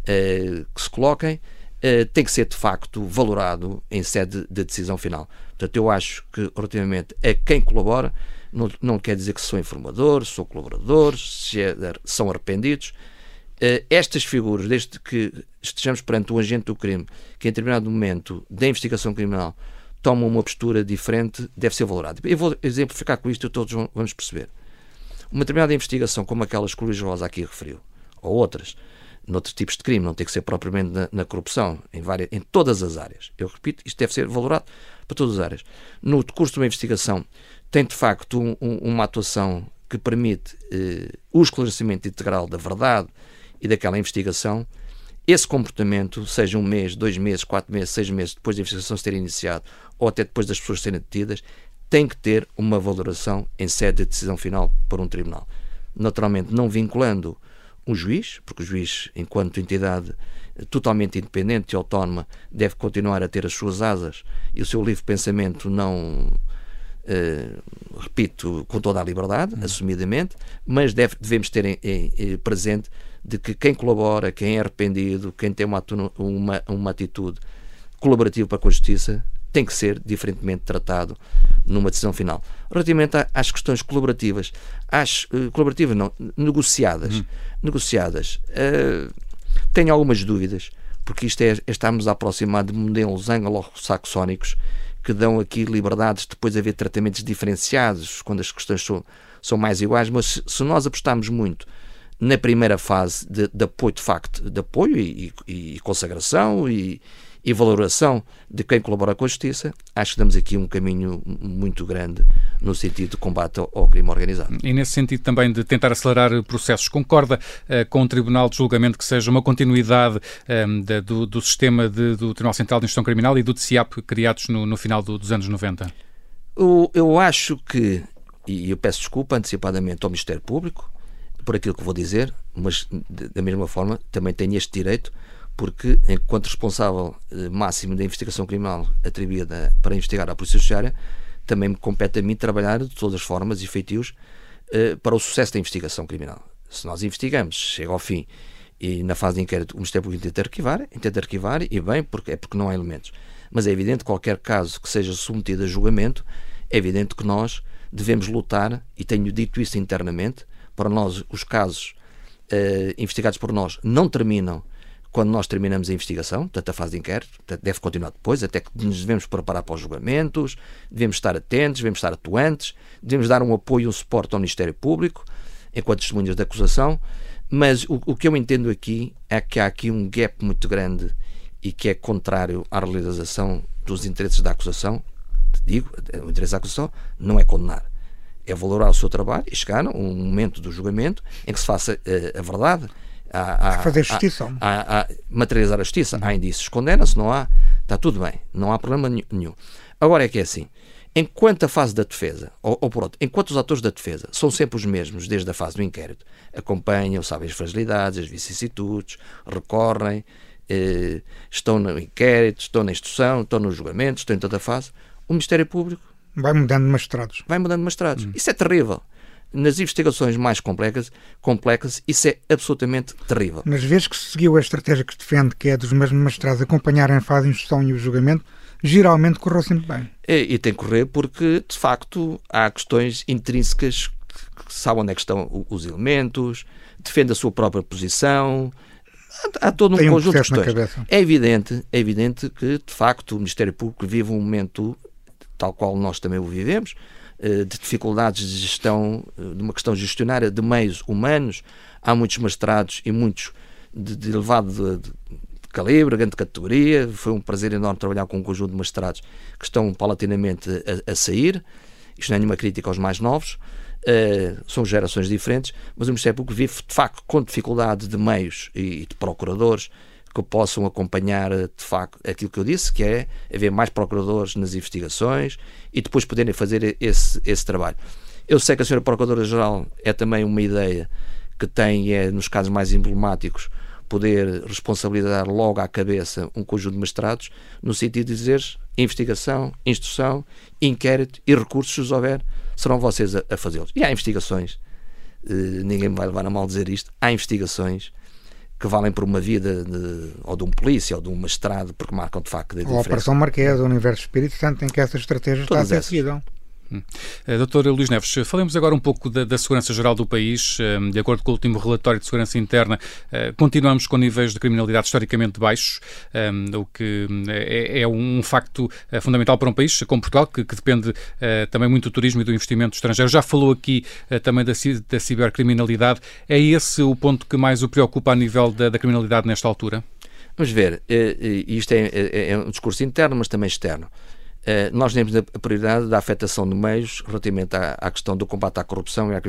uh, que se coloquem, uh, tem que ser de facto valorado em sede de decisão final. Portanto, eu acho que relativamente a quem colabora, não, não quer dizer que são informadores, são colaboradores, se é, são arrependidos. Uh, estas figuras, desde que estejamos perante um agente do crime que em determinado momento da investigação criminal toma uma postura diferente, deve ser valorado. Eu vou exemplificar com isto e todos vamos perceber. Uma determinada investigação, como aquelas que o Luís Rosa aqui referiu, ou outras, noutros tipos de crime, não tem que ser propriamente na, na, corrupção, em, várias, em todas as áreas. Eu repito, isto deve ser valorado para todas as áreas. No curso de uma investigação, tem de facto um, um, uma atuação que permite eh, o esclarecimento integral da verdade e daquela investigação. Esse comportamento, seja um mês, dois meses, quatro meses, seis meses depois da investigação se ter iniciado, ou até depois das pessoas serem detidas, tem que ter uma valoração em sede de decisão final por um tribunal. Naturalmente, não vinculando um juiz, porque o juiz, enquanto entidade totalmente independente e autónoma, deve continuar a ter as suas asas e o seu livre pensamento não. Uh, repito, com toda a liberdade, uhum. assumidamente, mas deve, devemos ter em, em, em presente de que quem colabora, quem é arrependido, quem tem uma, uma, uma atitude colaborativa para com a justiça, tem que ser diferentemente tratado numa decisão final. Relativamente às questões colaborativas, às uh, colaborativas não, negociadas, hum. negociadas, uh, tenho algumas dúvidas, porque isto é, é estamos a aproximar de modelos anglo-saxónicos que dão aqui liberdades depois de haver tratamentos diferenciados quando as questões são, são mais iguais, mas se, se nós apostarmos muito na primeira fase de, de apoio, de facto, de apoio e, e, e consagração e, e valoração de quem colabora com a justiça, acho que damos aqui um caminho muito grande no sentido de combate ao, crime organizado. E nesse sentido também de tentar acelerar processos, concorda uh, com o Tribunal de Julgamento que seja uma continuidade eh, do, do, sistema de, do Tribunal Central de Instrução Criminal e do TCIAP criados no, no final do, dos anos 90? Eu, eu acho que, e eu peço desculpa antecipadamente ao Ministério Público por aquilo que vou dizer, mas da mesma forma também tenho este direito porque, enquanto responsável eh, máximo da investigação criminal atribuída para investigar a Polícia Judiciária, também me compete a mim trabalhar de todas as formas e feitios eh, para o sucesso da investigação criminal. Se nós investigamos, chega ao fim e na fase de inquérito o Ministério Público intenta arquivar, intenta arquivar e bem, porque, é porque não há elementos. Mas é evidente que qualquer caso que seja submetido a julgamento, é evidente que nós devemos lutar, e tenho dito isso internamente, para nós os casos eh, investigados por nós não terminam quando nós terminamos a investigação, portanto a fase de inquérito, deve continuar depois, até que nos devemos preparar para os julgamentos, devemos estar atentos, devemos estar atuantes, devemos dar um apoio, um suporte ao Ministério Público, enquanto testemunhas da acusação, mas o, o que eu entendo aqui é que há aqui um gap muito grande e que é contrário à realização dos interesses da acusação. Digo, o interesse da acusação não é condenar, é valorar o seu trabalho e chegar a um momento do julgamento em que se faça uh, a verdade, a, a fazer justiça. A, a, materializar a justiça. Há indícios, condena-se, não há, está tudo bem, não há problema nenhum. Agora é que é assim, enquanto a fase da defesa, ou, ou por outro, enquanto os atores da defesa são sempre os mesmos desde a fase do inquérito, acompanham, sabem as fragilidades, as vicissitudes, recorrem, eh, estão no inquérito, estão na instrução, estão no julgamento, estão em toda a fase. O Ministério Público vai mudando de magistrados. Vai mudando de magistrados. Hum. Isso é terrível nas investigações mais complexas, complexas, isso é absolutamente terrível. Mas vezes que se seguiu a estratégia que se defende, que é dos mesmos magistrados acompanharem a fase de instrução e o julgamento, geralmente correu sempre bem. E, e tem que correr porque, de facto, há questões intrínsecas que sabem onde é que estão os elementos, defende a sua própria posição, há, há todo um, um conjunto de questões. É evidente, é evidente que, de facto, o Ministério Público vive um momento tal qual nós também o vivemos, de dificuldades de gestão, eh, de uma questão gestionária de meios humanos. Há muitos mestrados e muitos de, de elevado de, de calibre, grande categoria. Foi um prazer enorme trabalhar com um conjunto de mestrados que estão paulatinamente a, a sair. Isto não é nenhuma crítica aos mais novos. Uh, são gerações diferentes, mas o Ministério Público vive de facto com dificuldade de meios e de procuradores que possam acompanhar de facto aquilo que eu disse, que é haver mais procuradores nas investigações e depois poderem fazer esse, esse trabalho. Eu sei que a Sra. Procuradora-Geral é também uma ideia que tem, é, nos casos mais emblemáticos, poder responsabilizar logo à cabeça um conjunto de magistrados, no sentido de dizer investigação, instrução, inquérito e recursos, se os houver, serão vocês a, a fazê-los. E há investigações, eh, ninguém me vai levar a mal dizer isto, há investigações que valem por uma vida de, ou de um polícia ou de um magistrado, porque marcam de facto a diferença. A Operação Marquesa, o Universo Espírito Santo, em que essa estratégia está a ser seguida. Hum. Uh, Doutor Luís Neves, falemos agora um pouco da, da segurança geral do país. Uh, de acordo com o último relatório de segurança interna, uh, continuamos com níveis de criminalidade historicamente baixos, o que é, é, um facto fundamental para um país como Portugal, que, que depende também muito do turismo e do investimento estrangeiro. Já falou aqui também da, da, cibercriminalidade. É esse o ponto que mais o preocupa a nível da, da criminalidade nesta altura? Vamos ver, isto é, é, é um discurso interno, mas também externo. Eh, nós temos a prioridade da afetação de meios relativamente à, à questão do combate à corrupção e, à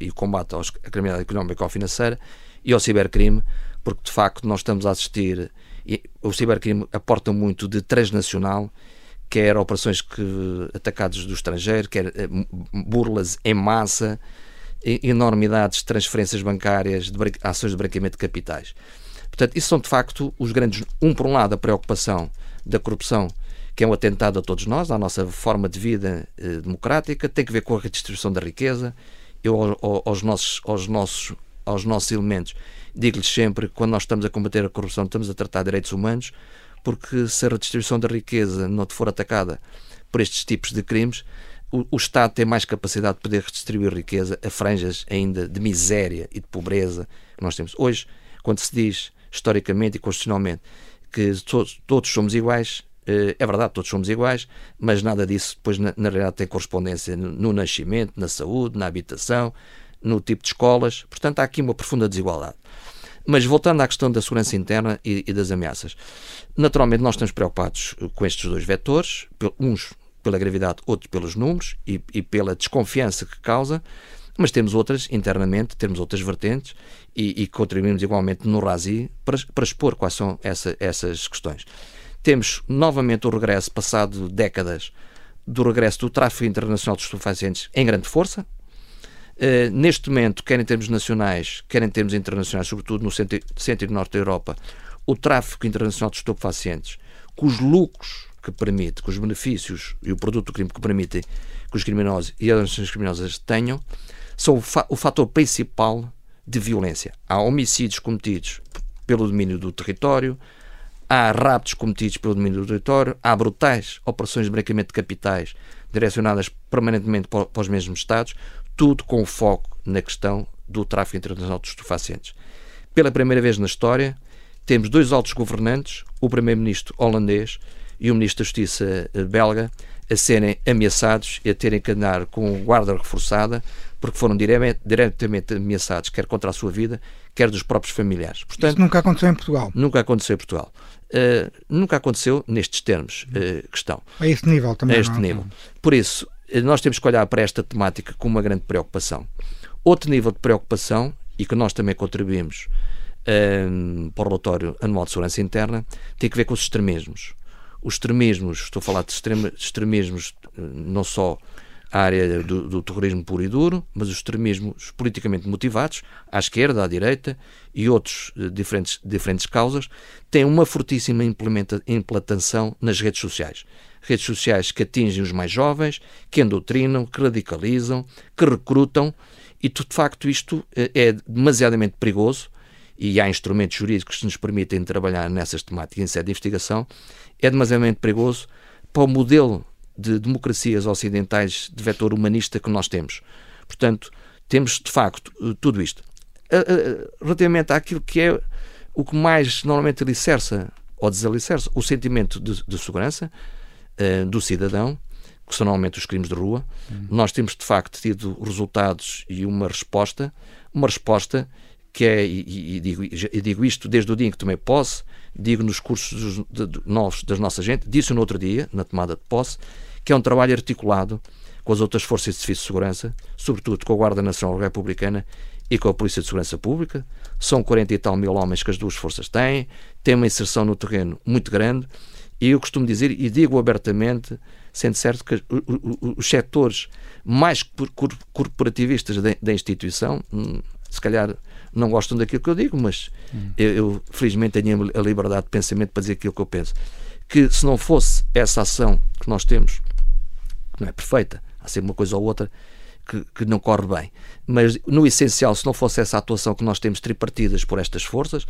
e combate aos, à criminalidade económica ou financeira e ao cibercrime, porque de facto nós estamos a assistir. E o cibercrime aporta muito de transnacional, quer operações que, atacados do estrangeiro, quer eh, burlas em massa, enormidades de transferências bancárias, de ações de branqueamento de capitais. Portanto, isso são de facto os grandes. Um, por um lado, a preocupação da corrupção que é um atentado a todos nós, à nossa forma de vida eh, democrática, tem que ver com a redistribuição da riqueza. Eu, aos nossos, aos nossos, aos nossos elementos, digo-lhes sempre que quando nós estamos a combater a corrupção, estamos a tratar direitos humanos, porque se a redistribuição da riqueza não for atacada por estes tipos de crimes, o, o Estado tem mais capacidade de poder redistribuir riqueza a franjas ainda de miséria e de pobreza que nós temos. Hoje, quando se diz historicamente e constitucionalmente que todos, todos somos iguais, é verdade, todos somos iguais, mas nada disso depois, na, na realidade, tem correspondência no, no, nascimento, na saúde, na habitação, no tipo de escolas. Portanto, há aqui uma profunda desigualdade. Mas voltando à questão da segurança interna e, e das ameaças, naturalmente nós estamos preocupados com estes dois vetores, uns pela gravidade, outros pelos números e, e pela desconfiança que causa, mas temos outras internamente, temos outras vertentes e, e contribuímos igualmente no RASI para, para expor quais são essa, essas questões. Temos novamente o regresso, passado décadas, do regresso do tráfico internacional de estupefacientes em grande força. Uh, neste momento, quer em termos nacionais, quer em termos internacionais, sobretudo no centro, centro e norte da Europa, o tráfico internacional de estupefacientes, com os lucros que permite, com os benefícios e o produto do crime que permitem que os criminosos e as organizações criminosas tenham, são o, fa o fator principal de violência. Há homicídios cometidos pelo domínio do território, há raptos cometidos pelo domínio do território, há brutais operações de branqueamento de capitais direcionadas permanentemente para, os mesmos Estados, tudo com foco na questão do tráfico internacional de estupefacientes. Pela primeira vez na história, temos dois altos governantes, o primeiro-ministro holandês e o ministro da Justiça eh, belga, a serem ameaçados e a terem que andar com guarda reforçada porque foram diretamente ameaçados, quer contra a sua vida, quer dos próprios familiares. Portanto, Isso nunca aconteceu em Portugal. Nunca aconteceu em Portugal. Uh, nunca aconteceu nestes termos uh, que estão. A este nível também. A este não, nível. Por isso, eh, nós temos que olhar para esta temática com uma grande preocupação. Outro nível de preocupação, e que nós também contribuímos uh, para o relatório anual de segurança interna, tem que ver com os extremismos. Os extremismos, estou a falar de extremismos não só a área do, do, terrorismo puro e duro, mas os extremismos politicamente motivados, à esquerda, à direita e outros uh, diferentes, diferentes causas, têm uma fortíssima implantação nas redes sociais. Redes sociais que atingem os mais jovens, que endocrinam, que radicalizam, que recrutam, e de facto isto uh, é demasiadamente perigoso, e há instrumentos jurídicos que nos permitem trabalhar nessas temáticas em sede de investigação, é demasiadamente perigoso para o modelo de democracias ocidentais de vetor humanista que nós temos. Portanto, temos de facto tudo isto. Relativamente àquilo que é o que mais normalmente alicerça ou desalicerça o sentimento de, de segurança do cidadão, que são normalmente os crimes de rua, hum. nós temos de facto tido resultados e uma resposta, uma resposta que é, e, e, digo, e digo isto desde o dia em que tomei posse, digo nos cursos de, de, novos da nossa gente, disse no outro dia, na tomada de posse, que é um trabalho articulado com as outras forças de serviço de segurança, sobretudo com a Guarda Nacional Republicana e com a Polícia de Segurança Pública. São 40 e tal mil homens que as duas forças têm, têm uma inserção no terreno muito grande, e eu costumo dizer, e digo abertamente, sendo certo que os setores mais corporativistas da instituição, hum, se calhar não gostam daquilo que eu digo, mas hum. eu, eu, felizmente tenho a liberdade de pensamento para dizer aquilo que eu penso. Que se não fosse essa ação que nós temos, que não é perfeita, há sempre uma coisa ou outra que, que, não corre bem, mas no essencial, se não fosse essa atuação que nós temos tripartidas por estas forças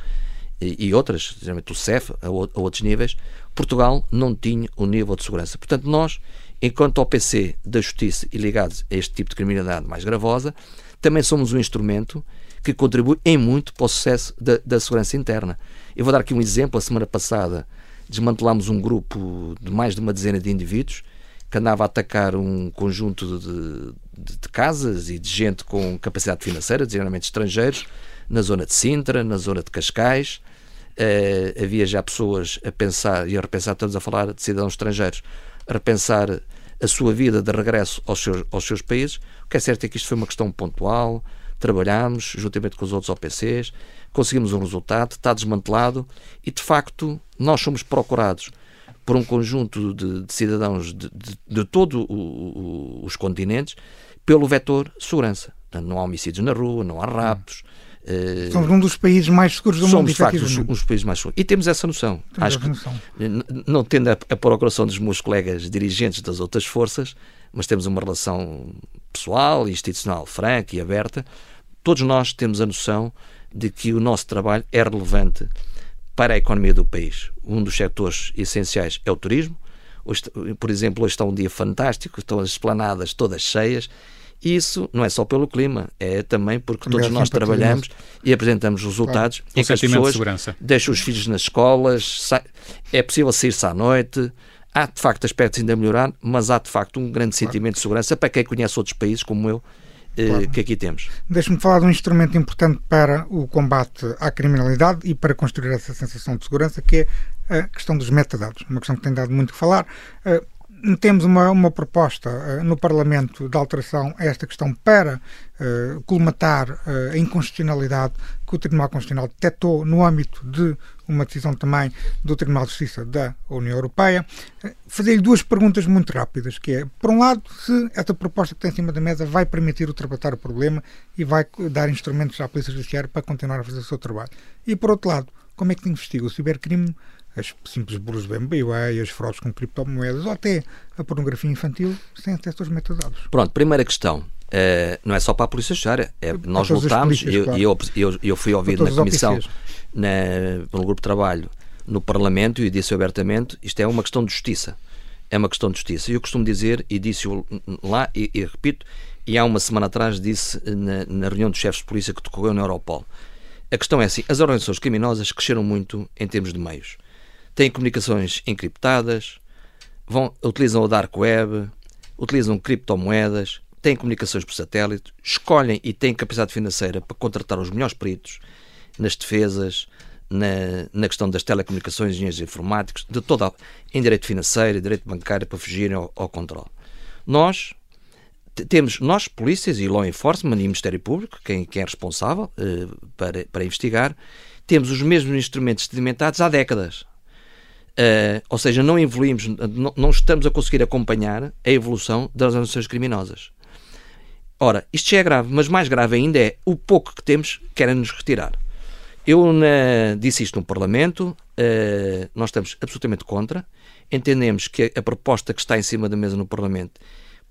e, e outras, geralmente o CEF, a, a outros níveis, Portugal não tinha o nível de segurança. Portanto, nós, enquanto OPC da Justiça e ligados a este tipo de criminalidade mais gravosa, também somos um instrumento que contribui em muito para o sucesso da, da segurança interna. Eu vou dar aqui um exemplo. A semana passada desmantelámos um grupo de mais de uma dezena de indivíduos que andava a atacar um conjunto de, de, de casas e de gente com capacidade financeira, geralmente estrangeiros, na zona de Sintra, na zona de Cascais. Uh, havia já pessoas a pensar e a repensar, estamos a falar de cidadãos estrangeiros, a repensar a sua vida de regresso aos seus, aos seus países. O que é certo é que isto foi uma questão pontual, trabalhámos juntamente com os outros OPCs, conseguimos um resultado, está desmantelado e, de facto, nós somos procurados por um conjunto de, de cidadãos de, de, de todos os continentes pelo vetor segurança. Portanto, não há homicídios na rua, não há raptos. Uh, somos um dos países mais seguros do somos, mundo. Somos, de facto, os, os, países mais seguros. E temos essa noção. Temos Acho noção. que, não tendo a, a procuração dos meus colegas dirigentes das outras forças, mas temos uma relação pessoal, institucional, franca e aberta, todos nós temos a noção de que o nosso trabalho é relevante para a economia do país. Um dos setores essenciais é o turismo. Hoje, por exemplo, hoje está um dia fantástico, estão as esplanadas todas cheias. E isso não é só pelo clima, é também porque todos nós trabalhamos e apresentamos resultados claro. em que as pessoas deixam os filhos nas escolas, é possível sair-se à noite, há de facto aspectos ainda a melhorar, mas há de facto um grande sentimento claro. de segurança para quem conhece outros países como eu, claro. que aqui temos. Deixe-me falar de um instrumento importante para o combate à criminalidade e para construir essa sensação de segurança, que é a questão dos metadados, uma questão que tem dado muito que falar. Eh, temos uma, uma proposta uh, no Parlamento de alteração a esta questão para colmatar a inconstitucionalidade que o Tribunal Constitucional detectou no âmbito de uma decisão também do Tribunal de Justiça da União Europeia. Fazer-lhe duas perguntas muito rápidas, que é, por um lado, se esta proposta que tem em cima da mesa vai permitir ultrapassar o problema e vai dar instrumentos à Polícia Judiciária para continuar a fazer o seu trabalho. E, por outro lado, como é que investiga o cibercrime as simples burros do MBWay, as fraudes com criptomoedas ou até a pornografia infantil sem acesso aos metadados. Pronto, primeira questão. Uh, não é só para a Polícia Judiciária. É, nós lutámos, e eu, claro. eu, eu, eu, fui ouvido na Comissão, na, no Grupo de Trabalho, no Parlamento, e disse abertamente: isto é uma questão de justiça. É uma questão de justiça. E eu costumo dizer, e disse lá, e, e, repito, e há uma semana atrás disse na, na reunião dos chefes de polícia que decorreu na Europol. A questão é assim: as organizações criminosas cresceram muito em termos de meios têm comunicações encriptadas, vão, utilizam o dark web, utilizam criptomoedas, têm comunicações por satélite, escolhem e têm capacidade financeira para contratar os melhores peritos nas defesas, na, na questão das telecomunicações, engenheiros informáticos, de toda em direito financeiro, direito bancário, para fugirem ao, ao controle. Nós temos, nós, polícias e law enforcement e Ministério Público, quem, quem é responsável uh, para, para investigar, temos os mesmos instrumentos sedimentados há décadas. Uh, ou seja, não evoluímos, não, não, estamos a conseguir acompanhar a evolução das organizações criminosas. Ora, isto já é grave, mas mais grave ainda é o pouco que temos querem-nos retirar. Eu na, disse isto no Parlamento, uh, nós estamos absolutamente contra, entendemos que a, a proposta que está em cima da mesa no Parlamento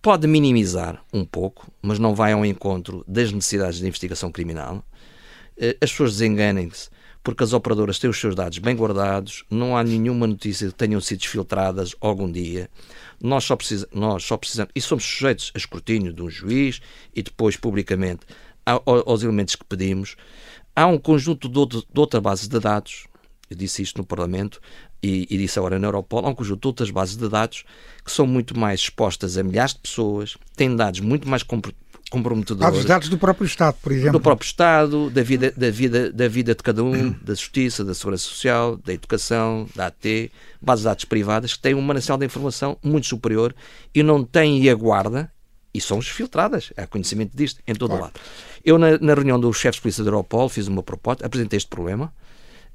pode minimizar um pouco, mas não vai ao encontro das necessidades de investigação criminal. Uh, as pessoas desenganem-se porque as operadoras têm os seus dados bem guardados, não há nenhuma notícia que tenham sido filtradas algum dia. Nós só, precisa, nós só precisamos, e somos sujeitos a escrutínio de um juiz e depois publicamente aos elementos que pedimos. Há um conjunto de, outro, de outra base de dados, eu disse isto no Parlamento e, e, disse agora na Europol, há um conjunto de outras bases de dados que são muito mais expostas a milhares de pessoas, têm dados muito mais dos dados do próprio Estado, por exemplo. Do próprio Estado, da vida, da vida, da vida de cada um, da justiça, da segurança social, da educação, da AT, bases de dados privadas que têm um manancial de informação muito superior e não têm e aguarda, e são filtradas, há conhecimento disto em todo claro. lado. Eu, na, na reunião dos chefes de polícia da Europol, fiz uma proposta, apresentei este problema,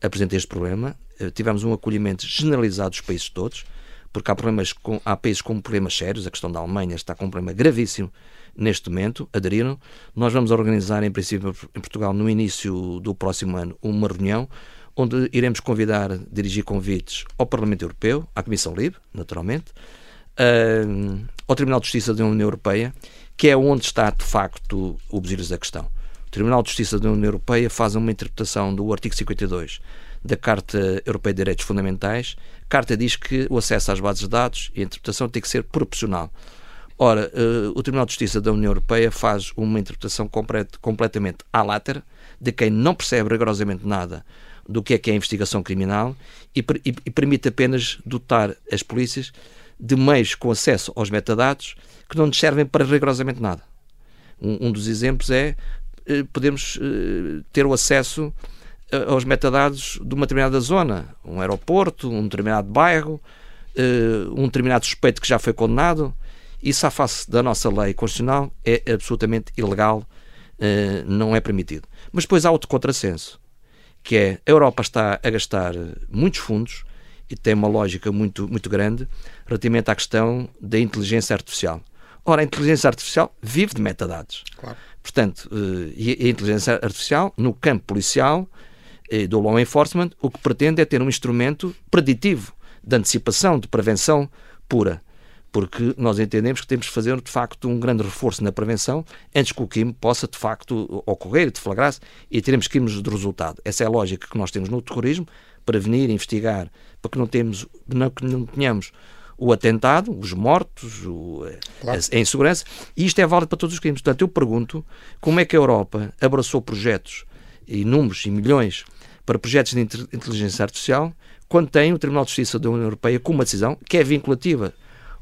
apresentei este problema, eh, tivemos um acolhimento generalizado dos países todos, porque há problemas com, há países com problemas sérios, a questão da Alemanha está com um problema gravíssimo neste momento, aderiram. Nós vamos organizar, em princípio, em Portugal, no início do próximo ano, uma reunião onde iremos convidar, dirigir convites ao Parlamento Europeu, à Comissão Livre, naturalmente, uh, ao Tribunal de Justiça da União Europeia, que é onde está, de facto, o besílios da questão. O Tribunal de Justiça da União Europeia faz uma interpretação do artigo 52 da Carta Europeia de Direitos Fundamentais. A Carta diz que o acesso às bases de dados e a interpretação tem que ser proporcional. Ora, uh, o Tribunal de Justiça da União Europeia faz uma interpretação complet, completamente à látera de quem não percebe rigorosamente nada do que é que é a investigação criminal e, e, e permite apenas dotar as polícias de meios com acesso aos metadados que não nos servem para rigorosamente nada. Um, um dos exemplos é uh, podemos uh, ter o acesso aos metadados de uma determinada zona, um aeroporto, um determinado bairro, um determinado suspeito que já foi condenado isso, à face da nossa lei constitucional, é absolutamente ilegal, eh, não é permitido. Mas depois há outro contrassenso, que é a Europa está a gastar muitos fundos e tem uma lógica muito, muito grande relativamente à questão da inteligência artificial. Ora, a inteligência artificial vive de metadados. Claro. Portanto, eh, e a inteligência artificial, no campo policial e do law enforcement, o que pretende é ter um instrumento preditivo de antecipação, de prevenção pura porque nós entendemos que temos de fazer, de facto, um grande reforço na prevenção antes que o crime possa, de facto, ocorrer, deflagrar-se e teremos crimes de resultado. Essa é a lógica que nós temos no terrorismo, prevenir, investigar, para que não, temos, não, que não tenhamos o atentado, os mortos, o, claro. a, a, insegurança, e isto é válido para todos os crimes. Portanto, eu pergunto como é que a Europa abraçou projetos e números e milhões para projetos de inteligência artificial quando tem o Tribunal de Justiça da União Europeia com uma decisão que é vinculativa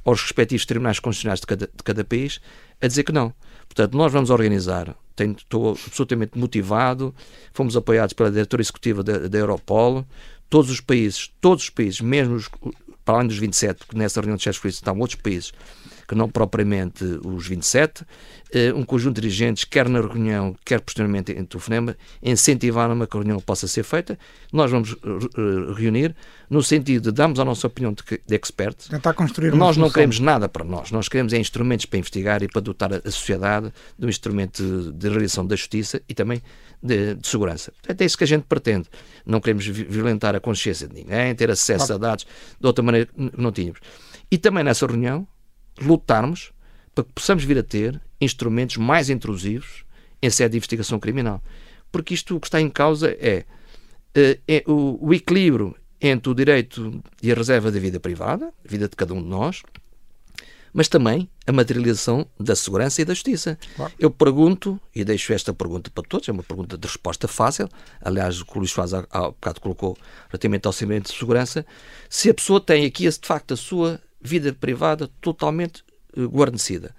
aos respectivos tribunais constitucionais de cada, de cada país a dizer que não. Portanto, nós vamos organizar, tenho, estou absolutamente motivado, fomos apoiados pela diretora executiva da, da Europol, todos os países, todos os países, mesmo os, para além dos 27, porque nessa reunião de chefes polícia estão outros países que não propriamente os 27, eh, um conjunto de dirigentes, quer na reunião, quer posteriormente em telefonema, incentivaram a que a reunião possa ser feita. Nós vamos eh, reunir no sentido de darmos a nossa opinião de, de experts. Tentar construir uma Nós não queremos nada para nós. Nós queremos é instrumentos para investigar e para dotar a sociedade de um instrumento de realização da justiça e também de, de, segurança. É isso que a gente pretende. Não queremos violentar a consciência de ninguém, ter acesso a dados de outra maneira que não tínhamos. E também nessa reunião lutarmos para que possamos vir a ter instrumentos mais intrusivos em sede de investigação criminal. Porque isto o que está em causa é, eh, é o, o equilíbrio entre o direito e a reserva da vida privada, a vida de cada um de nós, mas também a materialização da segurança e da justiça. Claro. Eu pergunto, e deixo esta pergunta para todos, é uma pergunta de resposta fácil, aliás, o que o Luís Faz há, há bocado colocou relativamente ao segmento de segurança, se a pessoa tem aqui, de facto, a sua vida privada totalmente eh, guarnecida.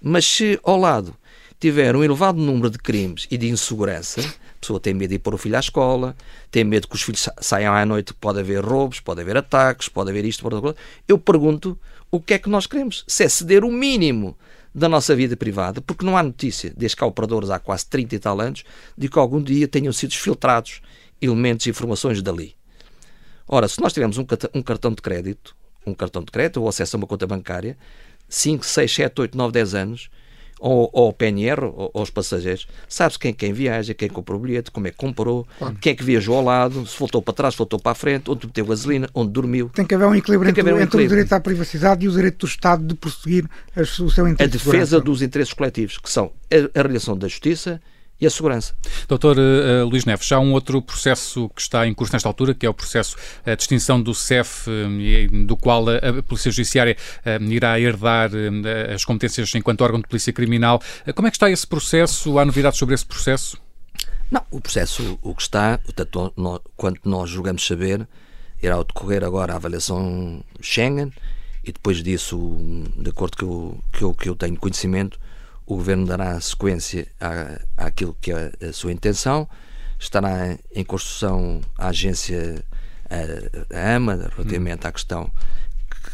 Mas se ao lado tiver um elevado número de crimes e de insegurança, a pessoa tem medo de ir pôr o filho à escola, tem medo que os filhos saiam à noite, pode haver roubos, pode haver ataques, pode haver isto, pode haver aquilo. Eu pergunto o que é que nós queremos. Se é ceder o mínimo da nossa vida privada, porque não há notícia, desde que há operadores há quase 30 e tal anos, de que algum dia tenham sido filtrados elementos e informações dali. Ora, se nós tivermos um, um cartão de crédito, um cartão de crédito ou acesso a uma conta bancária, 5, 6, 7, 8, 9, 10 anos, ou, ou ao PNR, ou, aos passageiros, sabe-se quem, quem viaja, quem comprou o bilhete, como é que comprou, claro. quem é que viajou ao lado, se voltou para trás, se voltou para a frente, onde meteu gasolina, onde dormiu. Tem que haver um equilíbrio entre, um entre o direito à privacidade e o direito do Estado de prosseguir o seu interesse. A defesa de dos interesses coletivos, que são a, a realização da justiça e a segurança. Doutor uh, Luís Neves, já há um outro processo que está em curso nesta altura, que é o processo eh, de extinção do CEF, uh, do qual a, a Polícia Judiciária uh, irá herdar as competências enquanto órgão de polícia criminal. como é que está esse processo? Há novidades sobre esse processo? Não, o processo, o que está, portanto, nós, quanto nós julgamos saber, irá decorrer agora a avaliação Schengen e depois disso, de acordo com o que eu, que eu tenho conhecimento, o Governo dará sequência à, àquilo que é a sua intenção, estará em construção a agência, a, a AMA, relativamente à questão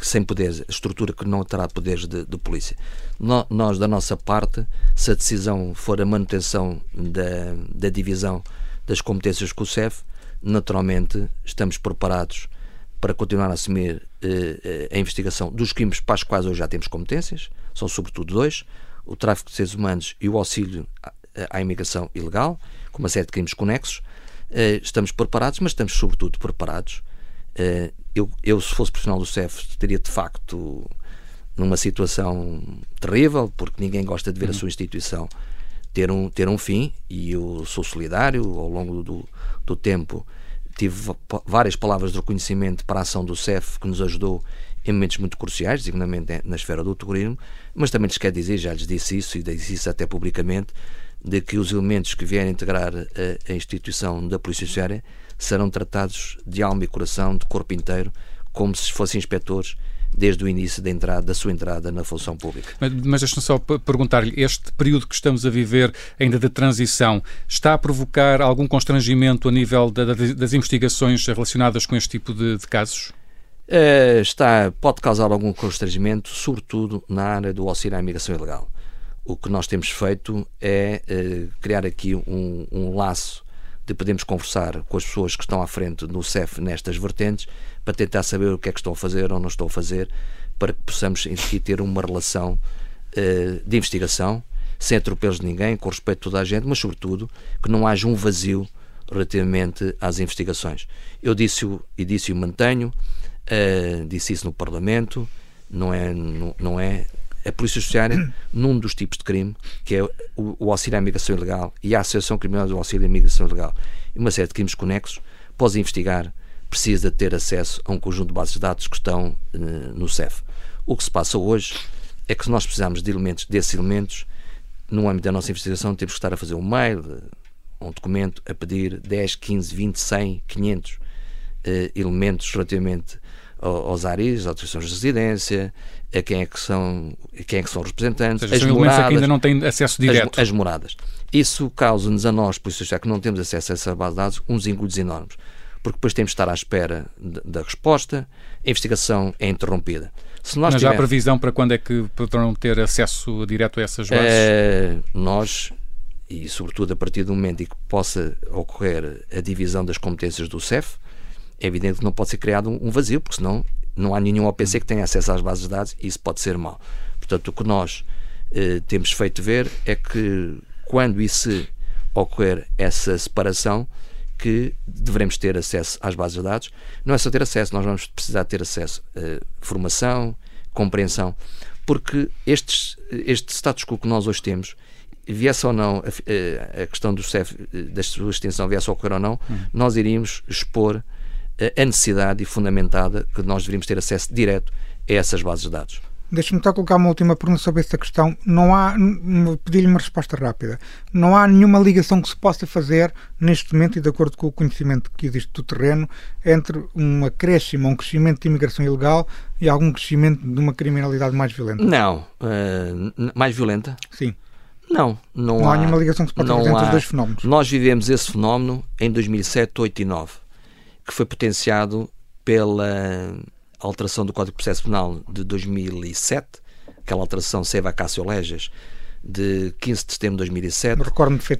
sem poderes, estrutura que não terá poderes de, de polícia. No, nós, da nossa parte, se a decisão for a manutenção da, da divisão das competências com o CEF, naturalmente estamos preparados para continuar a assumir eh, a investigação dos crimes para os quais hoje já temos competências, são sobretudo dois, o tráfico de seres humanos e o auxílio à imigração ilegal, com uma série de crimes conexos. Eh, estamos preparados, mas estamos sobretudo preparados. Eh, eu, eu, se fosse profissional do CEF, estaria de facto numa situação terrível, porque ninguém gosta de ver a sua instituição ter um, ter um fim, e eu sou solidário ao longo do, do tempo. Tive várias palavras de reconhecimento para a ação do CEF que nos ajudou em momentos muito cruciais, designadamente na esfera do terrorismo, mas também lhes quer dizer, já lhes disse isso e disse isso até publicamente, de que os elementos que vierem integrar a, a instituição da Polícia Judiciária serão tratados de alma e coração, de corpo inteiro, como se fossem inspectores desde o início da, entrada, da sua entrada na função pública. Mas, mas deixa-me só perguntar-lhe, este período que estamos a viver ainda de transição, está a provocar algum constrangimento a nível da, das investigações relacionadas com este tipo de, de casos? Uh, está, pode causar algum constrangimento, sobretudo na área do auxílio à imigração ilegal. O que nós temos feito é uh, criar aqui um, um, laço de podermos conversar com as pessoas que estão à frente no CEF nestas vertentes para tentar saber o que é que estão a fazer ou não estão a fazer para que possamos aqui ter uma relação uh, de investigação sem atropelos de ninguém, com respeito a toda a gente, mas sobretudo que não haja um vazio relativamente às investigações. Eu disse-o e disse-o mantenho, Uh, disse isso no Parlamento, não é, não, não é a Polícia Judiciária, num dos tipos de crime, que é o, o auxílio à imigração ilegal e a Associação Criminosa do Auxílio à Imigração Ilegal, e uma série de crimes conexos, pode investigar, precisa ter acesso a um conjunto de bases de dados que estão uh, no CEF. O que se passa hoje é que se nós precisamos de elementos, desses elementos, no âmbito da nossa investigação, temos que estar a fazer um mail, um documento, a pedir 10, 15, 20, 100, 500 uh, elementos relativamente aos ARIs, às autorizações de residência, a quem é que são, quem é que são representantes, seja, as moradas, que ainda não têm acesso direto. As, as moradas. Isso causa-nos a nós, por isso já que não temos acesso a essa base de dados, uns engulhos enormes. Porque depois temos de estar à espera da resposta, a investigação é interrompida. Se nós Mas tivermos, há previsão para quando é que poderão ter acesso direto a essas bases? É, nós, e sobretudo a partir do momento em que possa ocorrer a divisão das competências do CEF, é evidente que não pode ser criado um vazio, porque senão não há nenhum OPC que tenha acesso às bases de dados e isso pode ser mau. Portanto, o que nós eh, temos feito ver é que quando isso ocorrer essa separação, que devemos ter acesso às bases de dados. Não é só ter acesso, nós vamos precisar ter acesso a formação, compreensão, porque estes, este status quo que nós hoje temos, viesse ou não a, a questão do CEF, da sua extensão, viesse a ocorrer ou não, uhum. nós iríamos expor a necessidade e fundamentada que nós deveríamos ter acesso direto a essas bases de dados. Deixa-me só colocar uma última pergunta sobre essa questão. Não há, pedir-lhe uma resposta rápida. Não há nenhuma ligação que se possa fazer neste momento e de acordo com o conhecimento que existe do terreno entre um acréscimo, um crescimento de imigração ilegal e algum crescimento de uma criminalidade mais violenta? Não. Uh, mais violenta? Sim. Não, não, não há, há nenhuma ligação que se possa fazer entre os dois fenómenos. Nós vivemos esse fenómeno em 2007, 2008 e 2009 que foi potenciado pela alteração do Código de Processo Penal de 2007, aquela alteração Seva Cássio Leges, de 15 de setembro de 2007,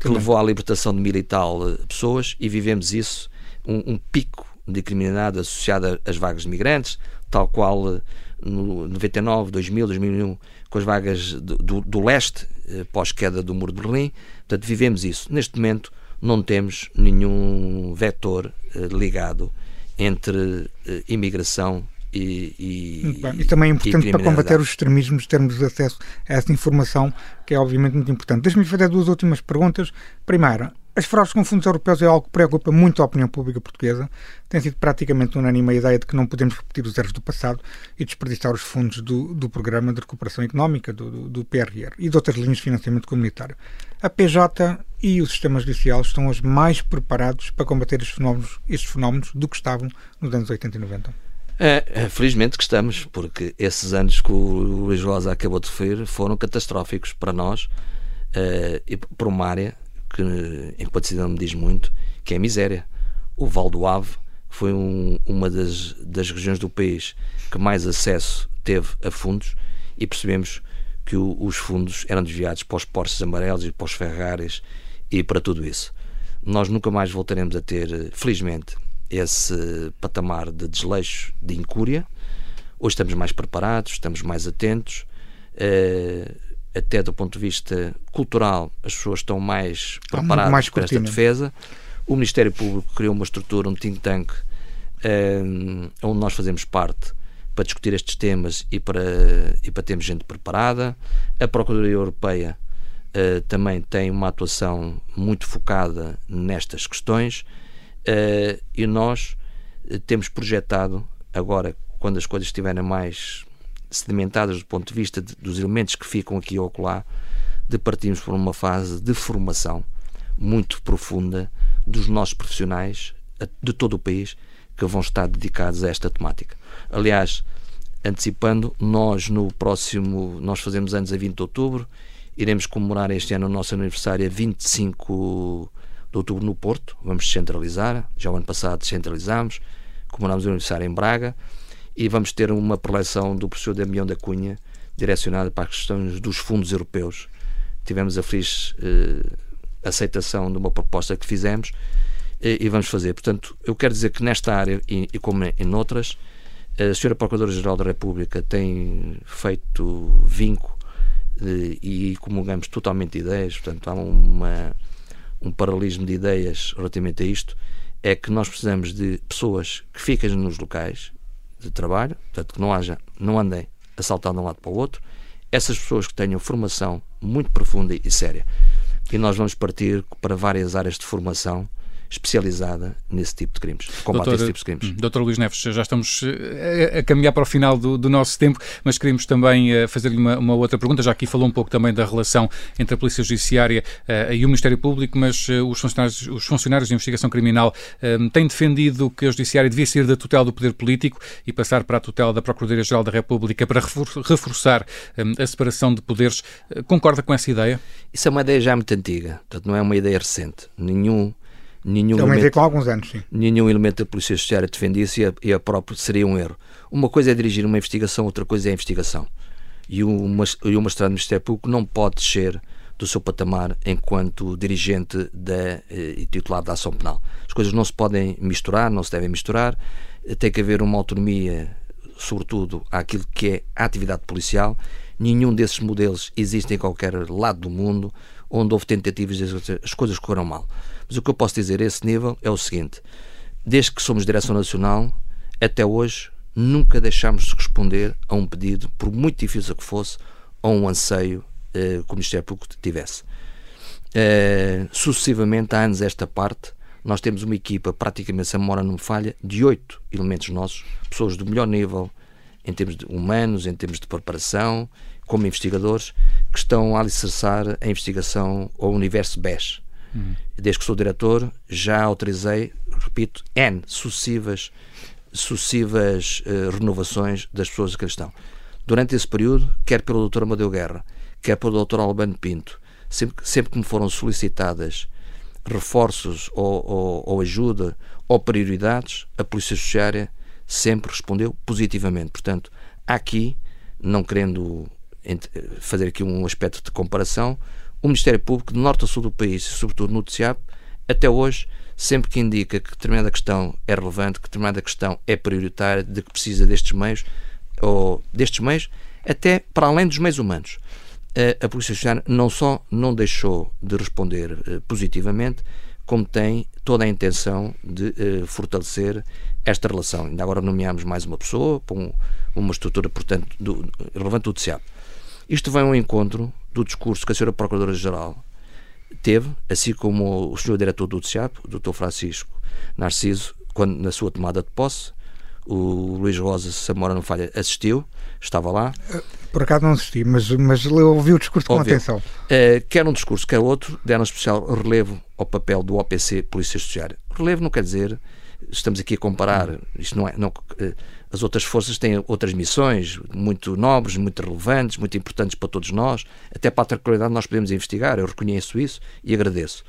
que levou à libertação de mil e tal eh, pessoas e vivemos isso, um, um pico de criminalidade associada às vagas de migrantes, tal qual no 99, 2000, 2001, com as vagas do, do, do leste, pós-queda do Muro de Berlim. Portanto, vivemos isso. Neste momento, não temos nenhum vetor ligado entre imigração e, e, e, também é importante para combater os extremismos termos acesso a essa informação, que é obviamente muito importante. Deixe-me fazer duas últimas perguntas. Primeira, as fraudes com fundos europeus é algo que preocupa muito a opinião pública portuguesa. Tem sido praticamente unânime a ideia de que não podemos repetir os erros do passado e desperdiçar os fundos do, do Programa de Recuperação Económica, do, do, do PRR e de outras linhas de financiamento comunitário. A PJ e o sistema judicial estão hoje mais preparados para combater estes fenómenos, estes fenómenos do que estavam nos anos 80 e 90. É, é, felizmente que estamos, porque esses anos que o Luís Rosa acabou de referir foram catastróficos para nós uh, e por uma área que, enquanto cidadão, me diz muito, que é a miséria. O Val do Ave foi um, uma das, das regiões do país que mais acesso teve a fundos e percebemos que o, os fundos eram desviados para os Porsches amarelos e para os Ferraris e para tudo isso. Nós nunca mais voltaremos a ter, felizmente, esse patamar de desleixo, de incúria. Hoje estamos mais preparados, estamos mais atentos, uh, até do ponto de vista cultural, as pessoas estão mais preparadas mais para esta defesa. O Ministério Público criou uma estrutura, um think tank, uh, onde nós fazemos parte para discutir estes temas e para, e para termos gente preparada. A Procuradoria Europeia uh, também tem uma atuação muito focada nestas questões. Uh, e nós eh, temos projetado, agora, quando as coisas estiverem mais sedimentadas do ponto de vista de, dos elementos que ficam aqui ou acolá, de partirmos por uma fase de formação muito profunda dos nossos profissionais de todo o país que vão estar dedicados a esta temática. Aliás, antecipando, nós no próximo, nós fazemos anos a 20 de outubro, iremos comemorar este ano o nosso aniversário a 25 de outubro no Porto, vamos descentralizar, já o ano passado descentralizámos, comemoramos o aniversário em Braga e vamos ter uma preleção do professor Damião da Cunha direcionada para as questões dos fundos europeus. Tivemos a feliz eh, aceitação de uma proposta que fizemos e, e, vamos fazer. Portanto, eu quero dizer que nesta área e, e como em outras, a Sra. Procuradora-Geral da República tem feito vinco eh, e comungamos totalmente ideias, portanto, há uma um paralelismo de ideias relativamente a isto, é que nós precisamos de pessoas que fiquem nos locais de trabalho, portanto, que não haja, não andem a saltar de um lado para o outro, essas pessoas que tenham formação muito profunda e séria. E nós vamos partir para várias áreas de formação especializada nesse tipo de crimes, combate Doutor, a esse tipo de crimes. Hum, doutor Luís Neves, já estamos eh, a, a caminhar para o final do, do, nosso tempo, mas queríamos também uh, fazer-lhe uma, uma, outra pergunta, já aqui falou um pouco também da relação entre a Polícia Judiciária uh, e o Ministério Público, mas uh, os, funcionários, os funcionários de investigação criminal têm defendido que a Judiciária devia sair da tutela do poder político e passar para a tutela da Procuradoria-Geral da República para reforçar a separação de poderes. Concorda com essa ideia? Isso é uma ideia já muito antiga, portanto não é uma ideia recente. Nenhum nenhum Também elemento, com alguns anos, sim. Nenhum elemento da Polícia Judiciária defendia-se e, a, e a própria seria um erro. Uma coisa é dirigir uma investigação, outra coisa é a investigação. E o, e o magistrado do Ministério Público não pode descer do seu patamar enquanto dirigente da, eh, e titular da ação penal. As coisas não se podem misturar, não se devem misturar, tem que haver uma autonomia, sobretudo, àquilo que é a atividade policial. Nenhum desses modelos existe em qualquer lado do mundo onde houve tentativas de as coisas correram mal. Mas o que eu posso dizer a esse nível é o seguinte: desde que somos Direção Nacional, até hoje, nunca deixámos de responder a um pedido, por muito difícil que fosse, ou um anseio eh, que o Ministério Público tivesse. Eh, sucessivamente, há anos esta parte, nós temos uma equipa, praticamente, se a memória não me falha, de oito elementos nossos, pessoas do melhor nível, em termos humanos, em termos de preparação, como investigadores, que estão a alicerçar a investigação ao universo BES. Uhum. Desde que sou diretor, já autorizei, repito, N sucessivas, sucessivas uh, renovações das pessoas que estão. Durante esse período, quer pelo Dr. Amadeu Guerra, quer pelo Dr. Albano Pinto, sempre, sempre que me foram solicitadas reforços ou, ou, ou ajuda ou prioridades, a Polícia Judiciária sempre respondeu positivamente. Portanto, aqui, não querendo fazer aqui um aspecto de comparação, o Ministério Público, de norte a sul do país, e sobretudo no TCAP, até hoje sempre que indica que determinada questão é relevante, que determinada questão é prioritária, de que precisa destes meios, ou destes meios, até para além dos meios humanos. A, a Polícia Judiciária não só não deixou de responder uh, positivamente, como tem toda a intenção de uh, fortalecer esta relação. Ainda agora nomeamos mais uma pessoa para um, uma estrutura, portanto, do, relevante do DCAP. Isto vem ao encontro do discurso que a Sra. Procuradora-Geral teve, assim como o Sr. Diretor do DCAP, o Dr. Francisco Narciso, quando na sua tomada de posse, o Luís Rosa Samora não falha assistiu, estava lá. Por acaso não assisti, mas, mas ouvi o discurso com Ouviu. atenção. Uh, quer um discurso, quer outro, deram especial relevo ao papel do OPC, Polícia Judiciária. Relevo não quer dizer, estamos aqui a comparar, isto não é, não, uh, as outras forças têm outras missões muito nobres, muito relevantes, muito importantes para todos nós, até para a tranquilidade nós podemos investigar, eu reconheço isso e agradeço.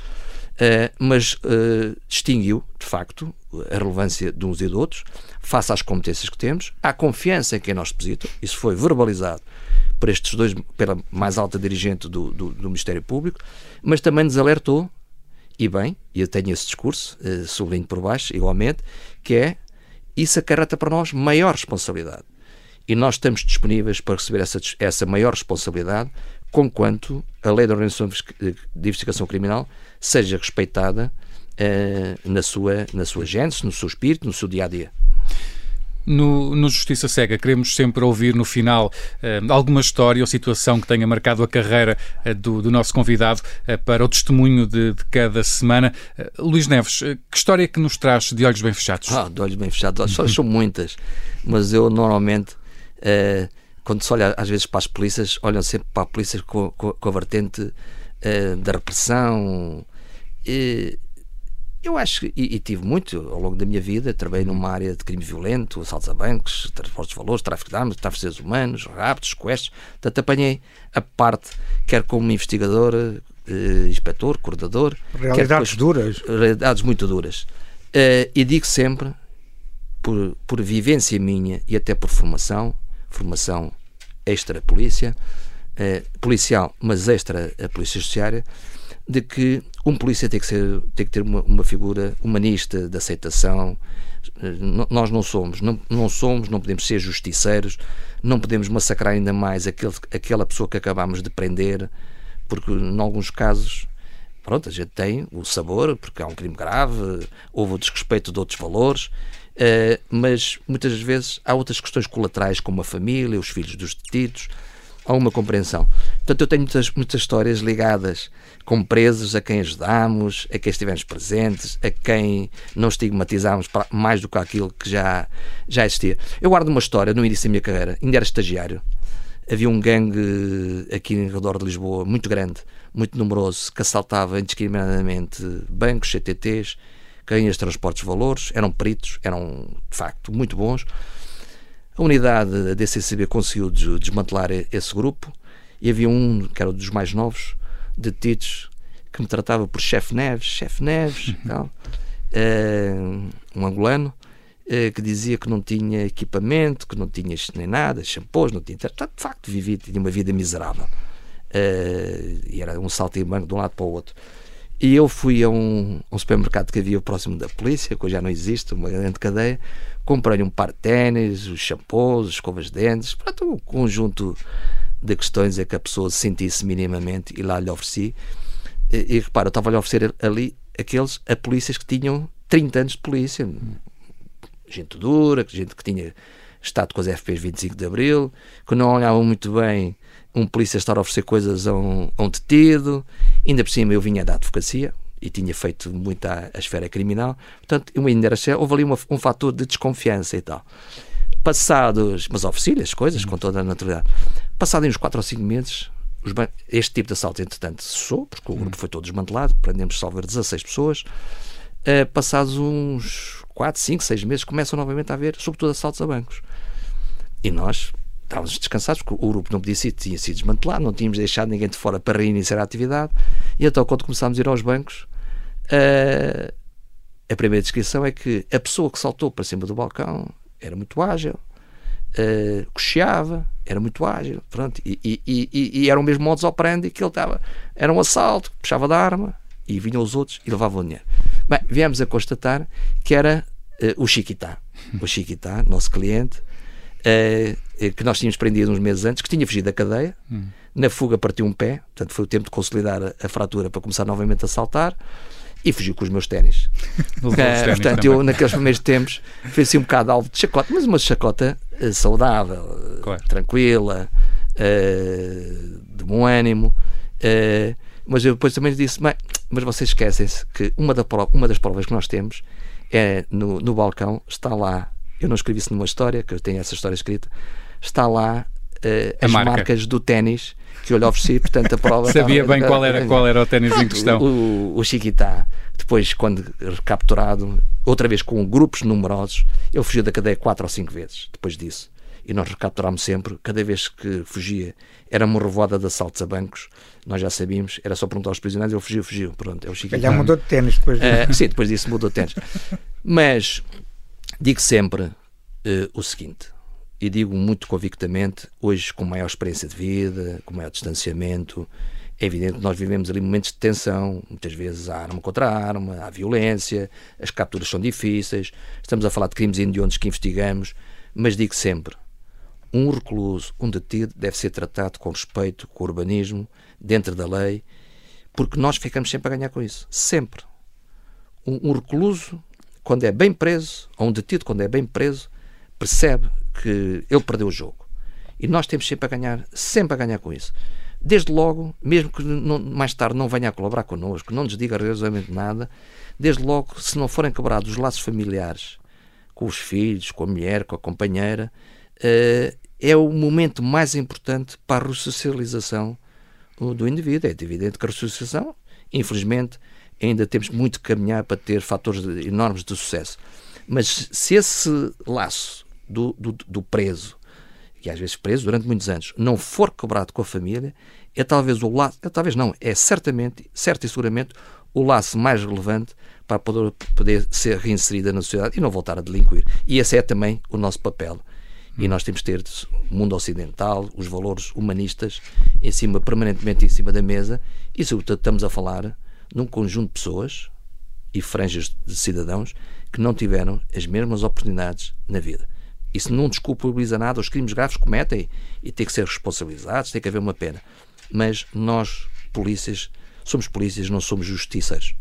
Uh, mas uh, distinguiu, de facto, a relevância de uns e de outros, face às competências que temos, à confiança em quem nós deposita, isso foi verbalizado por estes dois, pela mais alta dirigente do, do, do Ministério Público, mas também nos alertou, e bem, e eu tenho esse discurso, uh, sublinho por baixo, igualmente, que é isso acarreta para nós maior responsabilidade. E nós estamos disponíveis para receber essa, essa maior responsabilidade, conquanto a lei da organização de investigação criminal seja respeitada uh, na, sua, na sua gênese, no seu espírito, no seu dia a dia. No, no, Justiça Cega, queremos sempre ouvir no final uh, alguma história ou situação que tenha marcado a carreira uh, do, do, nosso convidado uh, para o testemunho de, de cada semana. Luís Neves, que história é que nos traz de olhos bem fechados? Ah, de olhos bem fechados. As histórias são muitas, mas eu normalmente, quando se olha às vezes para as polícias, olham sempre para a polícia com, com, com a vertente da repressão. E, eu acho que, e, e, tive muito ao longo da minha vida, trabalhei numa área de crime violento, assaltos a bancos, transportes de valores, tráfico de armas, tráfico de seres humanos, raptos, sequestros. Portanto, apanhei a parte, quer como investigador, eh, inspetor, coordenador. Realidades depois, duras. Realidades muito duras. Eh, e digo sempre, por, por vivência minha e até por formação, formação extra-polícia, eh, policial, mas extra a polícia judiciária, de que um polícia tem que, ser, tem que ter uma, uma figura humanista, de aceitação. Eh, nós não somos, não, não somos, não podemos ser justiceiros, não podemos massacrar ainda mais aquele, aquela pessoa que acabamos de prender, porque em alguns casos pronto, a gente tem o sabor, porque há um crime grave, houve o desrespeito de outros valores, uh, mas muitas vezes há outras questões colaterais, como a família, os filhos dos detidos, há uma compreensão. Portanto, eu tenho muitas, muitas histórias ligadas com presos a quem ajudámos, a quem estivemos presentes, a quem não estigmatizámos mais do que aquilo que já, já existia. Eu guardo uma história no início da minha carreira, ainda era estagiário. Havia um gangue aqui em redor de Lisboa muito grande, muito numeroso, que assaltava indiscriminadamente bancos, CTTs, ganhas de transportes de valores, eram peritos, eram de facto muito bons. A unidade da DCCB conseguiu desmantelar esse grupo e havia um, que era um dos mais novos, detidos, que me tratava por chefe Neves, chefe Neves, tal, uh, um angolano, uh, que dizia que não tinha equipamento, que não tinha nem nada, shampoos, não tinha. De facto, vivia, tinha uma vida miserável. Uh, e era um salto em banco de um lado para o outro. E eu fui a um, um supermercado que havia próximo da polícia, que hoje já não existe, uma grande cadeia, comprei-lhe um par de ténis, os shampoos, as escovas de dentes, pronto, um conjunto de questões é que a pessoa se sentisse minimamente e lá lhe ofereci. E, e repara, eu estava a oferecer ali aqueles a polícias que tinham 30 anos de polícia, gente dura, gente que tinha estado com as FPs 25 de Abril, que não olhavam muito bem um polícia estar a oferecer coisas a um, a um detido, ainda por cima eu vinha da advocacia, e tinha feito muito à, à esfera criminal. Portanto, eu ainda era, houve ali uma, um fator de desconfiança e tal. Passados, mas ofereci as coisas com toda a naturalidade. Passados uns 4 ou 5 meses, este tipo de assalto, entretanto, cessou, porque o grupo foi todo desmantelado, prendemos salvar 16 pessoas. Uh, passados uns 4, 5, 6 meses, começam novamente a haver, sobretudo, assaltos a bancos. E nós estávamos descansados, porque o grupo não podia ser, tinha sido desmantelado, não tínhamos deixado ninguém de fora para reiniciar a atividade. E então, quando começámos a ir aos bancos, Uh, a primeira descrição é que a pessoa que saltou para cima do balcão era muito ágil, uh, cocheava, era muito ágil, pronto, e, e, e, e era o mesmo modus operandi que ele estava. Era um assalto, puxava da arma e vinham os outros e levavam o dinheiro. Bem, viemos a constatar que era uh, o Chiquitá. O Chiquitá, nosso cliente, uh, que nós tínhamos prendido uns meses antes, que tinha fugido da cadeia. Hum. Na fuga partiu um pé, portanto foi o tempo de consolidar a, a fratura para começar novamente a saltar e fugiu com os meus ténis. Uh, portanto, também. eu naqueles primeiros tempos fui assim um bocado alvo de chacota, mas uma chacota uh, saudável, claro. tranquila, uh, de bom ânimo. mas eu depois também disse: mas vocês esquecem-se que uma, da uma das provas que nós temos é no, no balcão, está lá. Eu não escrevi isso numa história, que eu tenho essa história escrita, está lá as marca. marcas do ténis que eu lhe ofereci, portanto a prova... Sabia estava, bem qual era, qual era o ténis em questão. O, o Chiquitá, depois quando recapturado, outra vez com grupos numerosos, ele fugiu da cadeia quatro ou cinco vezes, depois disso. E nós recapturámos sempre, cada vez que fugia, era uma revoada de assaltos a bancos, nós já sabíamos, era só perguntar aos prisioneiros, ele fugiu, fugiu, pronto, é o Chiquitá. Ele já mudou de ténis depois disso. Uh, sim, depois disso mudou de ténis. Mas digo sempre uh, o seguinte, e digo muito convictamente, hoje com maior experiência de vida, com maior distanciamento, é evidente que nós vivemos ali momentos de tensão, muitas vezes há arma contra arma, há violência, as capturas são difíceis, estamos a falar de crimes hediondos que investigamos, mas digo sempre, um recluso, um detido, deve ser tratado com respeito, com urbanismo, dentro da lei, porque nós ficamos sempre a ganhar com isso. Sempre. Um, um recluso, quando é bem preso, ou um detido, quando é bem preso, percebe que ele perdeu o jogo. E nós temos sempre a ganhar, sempre a ganhar com isso. Desde logo, mesmo que não, mais tarde não venha a colaborar connosco, não nos diga rigorosamente nada, desde logo, se não forem quebrados os laços familiares com os filhos, com a mulher, com a companheira, uh, é o momento mais importante para a ressocialização do indivíduo. É evidente que a ressocialização, infelizmente, ainda temos muito que caminhar para ter fatores enormes de sucesso. Mas se esse laço do, do, do preso, que às vezes preso durante muitos anos, não for quebrado com a família, é talvez o laço, é, talvez não, é certamente, certo e seguramente, o laço mais relevante para poder, poder ser reinserida na sociedade e não voltar a delinquir. E esse é também o nosso papel. E nós temos que ter o mundo ocidental, os valores humanistas, em cima, permanentemente em cima da mesa, e sobretudo estamos a falar num conjunto de pessoas e franjas de cidadãos que não tiveram as mesmas oportunidades na vida. Isso não desculpabiliza nada, os crimes graves cometem e têm que ser responsabilizados, tem que haver uma pena. Mas nós, polícias, somos polícias, não somos justiceiros.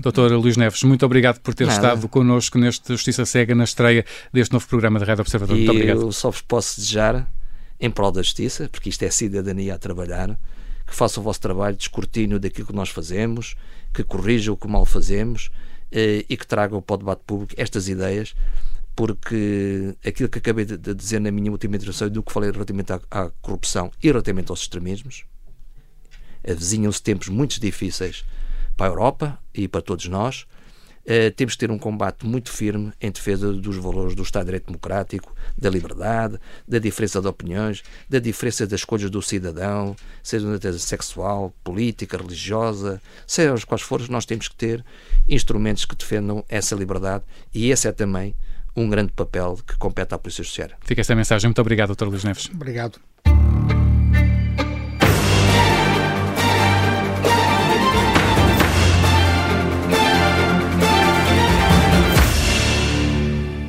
Doutor Luís Neves, muito obrigado por ter Nada. estado connosco neste Justiça Cega na estreia deste novo programa da Rádio Observador. E muito obrigado. Eu só vos posso desejar, em prol da justiça, porque isto é cidadania a trabalhar, que façam o vosso trabalho de escrutínio daquilo que nós fazemos, que corrijam o que mal fazemos eh, e que tragam para o debate público estas ideias porque aquilo que acabei de, dizer na minha última intervenção e do que falei relativamente à, à corrupção e relativamente aos extremismos, avizinham-se tempos muito difíceis para a Europa e para todos nós. Uh, temos de ter um combate muito firme em defesa dos valores do Estado de Direito Democrático, da liberdade, da diferença de opiniões, da diferença das escolhas do cidadão, seja de natureza sexual, política, religiosa, seja os quais forem, nós temos que ter instrumentos que defendam essa liberdade e esse é também um grande papel que compete à Polícia Judiciária. Fica esta mensagem. Muito obrigado, Dr. Luís Neves. Obrigado.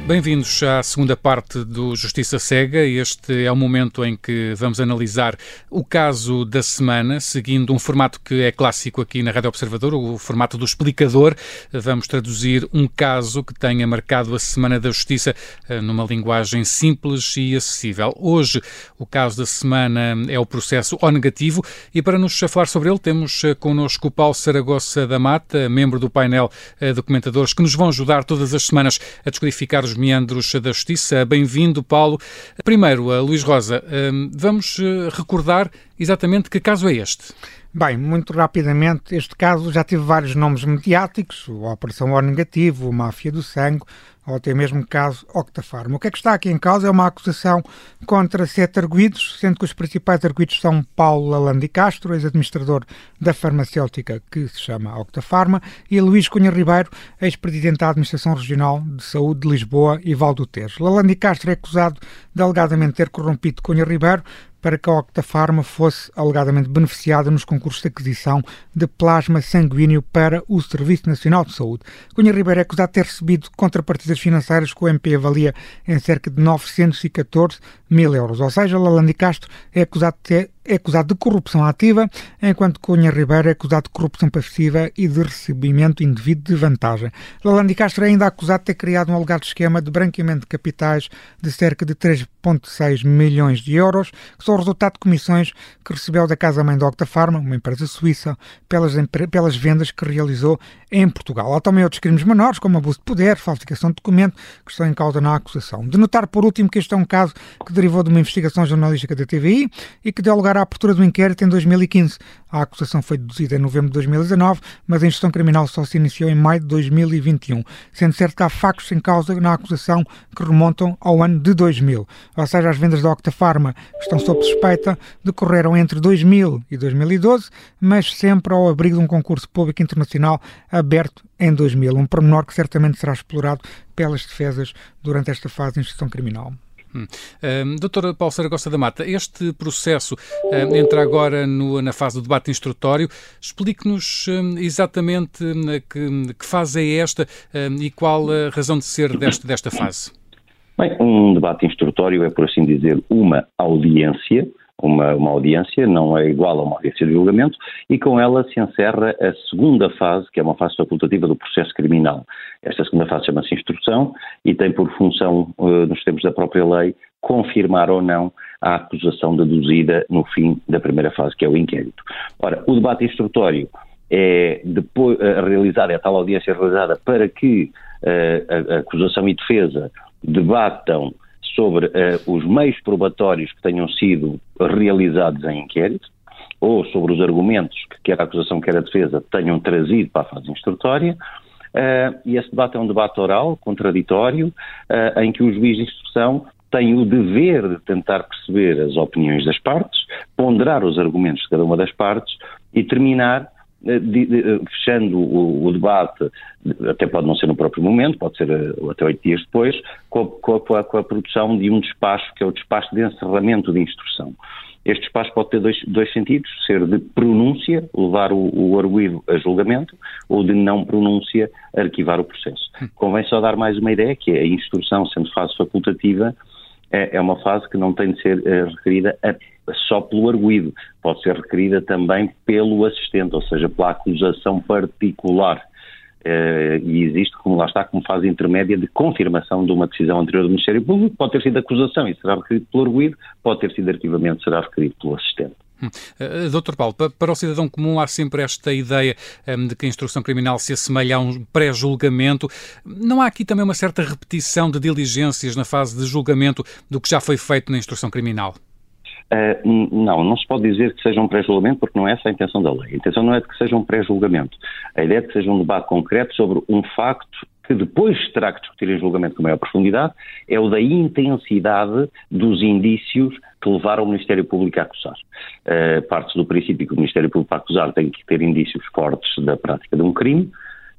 Bem-vindos à segunda parte do Justiça Cega. Este é o momento em que vamos analisar o caso da semana, seguindo um formato que é clássico aqui na Rádio Observador, o formato do explicador. Vamos traduzir um caso que tenha marcado a Semana da Justiça eh, numa linguagem simples e acessível. Hoje, o caso da semana é o processo O negativo e para nos falar sobre ele temos eh, connosco o Paulo Saragossa da Mata, membro do painel eh, de comentadores que nos vão ajudar todas as semanas a descodificar os meandros da justiça. Bem-vindo, Paulo. Primeiro, a Luís Rosa, hum, vamos eh, recordar exatamente que caso é este. Bem, muito rapidamente, este caso já teve vários nomes mediáticos, a Operação O Negativo, a Máfia do Sangue, ou até mesmo caso Octafarma. O que é que está aqui em causa é uma acusação contra sete arguídos, sendo que os principais arguídos são Paulo Lalande Castro, ex-administrador da farmacêutica que se chama Octafarma, e Luís Cunha Ribeiro, ex-presidente da Administração Regional de Saúde de Lisboa e Valdo Tejo. Lalande Castro é acusado de alegadamente ter corrompido Cunha Ribeiro para que a Octafarma fosse alegadamente beneficiada nos concursos de aquisição de plasma sanguíneo para o Serviço Nacional de Saúde. Cunha Ribeiro é acusado de ter recebido contrapartidas financeiras que o MP avalia em cerca de 914 mil euros. Ou seja, Lalandi Castro é acusado de ter é acusado de corrupção ativa, enquanto Cunha Ribeiro é acusado de corrupção passiva e de recebimento indevido de vantagem. Lalandi Castro é ainda acusado de ter criado um alegado esquema de branqueamento de capitais de cerca de 3,6 milhões de euros, que são o resultado de comissões que recebeu da Casa-Mãe da Octafarma, uma empresa suíça, pelas, pelas vendas que realizou em Portugal. Há também outros crimes menores, como abuso de poder, falsificação de documento, que estão em causa na acusação. De notar, por último, que este é um caso que derivou de uma investigação jornalística da TVI e que deu lugar à abertura do inquérito em 2015. A acusação foi deduzida em novembro de 2019, mas a instrução criminal só se iniciou em maio de 2021, sendo certo que há factos em causa na acusação que remontam ao ano de 2000. Ou seja, as vendas da Octafarma, que estão sob suspeita, decorreram entre 2000 e 2012, mas sempre ao abrigo de um concurso público internacional aberto em 2000, um pormenor que certamente será explorado pelas defesas durante esta fase de instrução criminal. Hum. Um, doutora Paulo Saragossa da Mata, este processo um, entra agora no, na fase do debate instrutório. Explique-nos um, exatamente hum, que, que, fase é esta hum, e qual a razão de ser desta, desta fase. Bem, um debate instrutório é, por assim dizer, uma audiência uma, uma audiência, não é igual a uma audiência de julgamento, e com ela se encerra a segunda fase, que é uma fase facultativa do processo criminal. Esta segunda fase chama-se instrução e tem por função, uh, nos termos da própria lei, confirmar ou não a acusação deduzida no fim da primeira fase, que é o inquérito. Ora, o debate instrutório é depois uh, realizado, é a tal audiência realizada para que uh, a, a acusação e defesa debatam sobre uh, os meios probatórios que tenham sido realizados em inquérito, ou sobre os argumentos que quer a acusação, quer a defesa tenham trazido para a fase instrutória, uh, e esse debate é um debate oral, contraditório, uh, em que o juiz de instrução tem o dever de tentar perceber as opiniões das partes, ponderar os argumentos de cada uma das partes e terminar fechando o, debate, até pode não ser no próprio momento, pode ser uh, até oito dias depois, com a, com, a, com a, produção de um despacho, que é o despacho de encerramento de instrução. Este despacho pode ter dois, dois sentidos, ser de pronúncia, levar o, o arguído a julgamento, ou de não pronúncia, arquivar o processo. Hum. Convém só dar mais uma ideia, que é a instrução, sendo fase facultativa, é, é uma fase que não tem de ser uh, requerida a só pelo arguído, pode ser requerida também pelo assistente, ou seja, pela acusação particular. Uh, e existe, como lá está, como fase intermédia de confirmação de uma decisão anterior do Ministério Público, pode ter sido acusação e será requerido pelo arguído, pode ter sido arquivamento, será requerido pelo assistente. Uh, Doutor Paulo, para o cidadão comum há sempre esta ideia um, de que a instrução criminal se assemelha a um pré-julgamento. Não há aqui também uma certa repetição de diligências na fase de julgamento do que já foi feito na instrução criminal? Uh, não, não se pode dizer que seja um pré-julgamento porque não é essa a intenção da lei. A intenção não é de que seja um pré-julgamento. A ideia é de que seja um debate concreto sobre um facto que depois terá que discutir em julgamento com maior profundidade, é o da intensidade dos indícios que levaram o Ministério Público a acusar. Uh, Parte-se do princípio que o Ministério Público a acusar tem que ter indícios fortes da prática de um crime,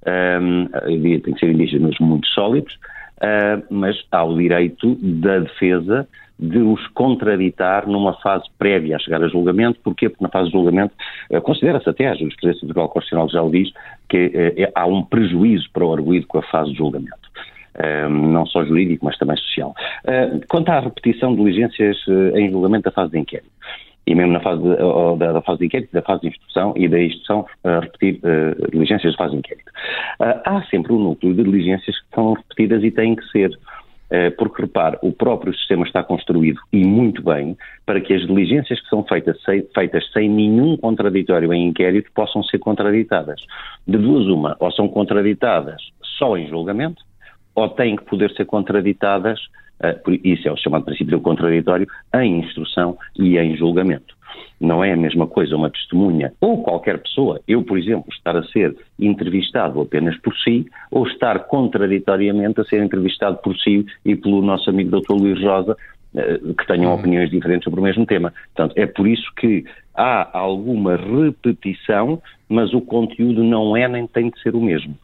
um, ehm, tem que ser indícios muito sólidos, uh, mas há o direito da defesa de os contraditar numa fase prévia a chegar a julgamento. Porquê? Porque na fase de julgamento uh, considera-se até, a jurisprudência do Tribunal Constitucional já o diz, que uh, há um prejuízo para o arguído com a fase de julgamento. Uh, não só jurídico, mas também social. quanto à repetição de diligências em julgamento da fase de inquérito, e mesmo na fase de, da, fase de inquérito, da fase de instrução e da instrução, uh, repetir uh, diligências de fase de inquérito. Uh, há sempre um núcleo de diligências que são repetidas e têm que ser. Porque, repare, o próprio sistema está construído, e muito bem, para que as diligências que são feitas, feitas sem nenhum contraditório em inquérito possam ser contraditadas. De duas uma, ou são contraditadas só em julgamento, ou têm que poder ser contraditadas eh, isso é o chamado princípio do contraditório, em instrução e em julgamento. Não é a mesma coisa uma testemunha ou qualquer pessoa, eu, por exemplo, estar a ser entrevistado apenas por si ou estar contraditoriamente a ser entrevistado por si e pelo nosso amigo Dr. Luís Rosa, eh, que tenham uhum. opiniões diferentes sobre o mesmo tema. Portanto, é por isso que há alguma repetição, mas o conteúdo não é nem tem de ser o mesmo.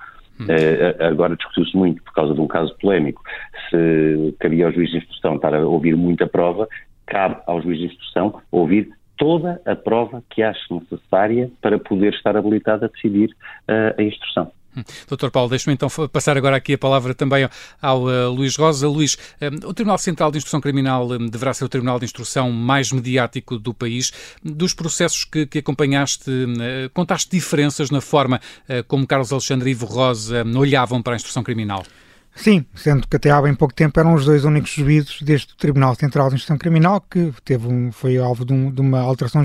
Uh, agora discutiu-se muito, por causa de um caso polémico, se cabia ao juiz de instrução estar a ouvir muita prova. cabe ao juiz de instrução ouvir toda a prova que ache necessária para poder estar habilitado a decidir uh, a instrução. Hum. Doutor Paulo, deixe-me então passar agora aqui a palavra também ao uh, Luís Rosa. Luís, um, o Tribunal Central de Instrução Criminal um, deverá ser o Tribunal de Instrução mais mediático do país. Dos processos que, que acompanhaste, uh, contaste diferenças na forma uh, como Carlos Alexandre e Ivo Rosa olhavam para a instrução criminal? Sim, sendo que até há bem pouco tempo eram os dois únicos juízes deste Tribunal Central de Instrução Criminal que teve um, foi alvo de, um, de uma alteração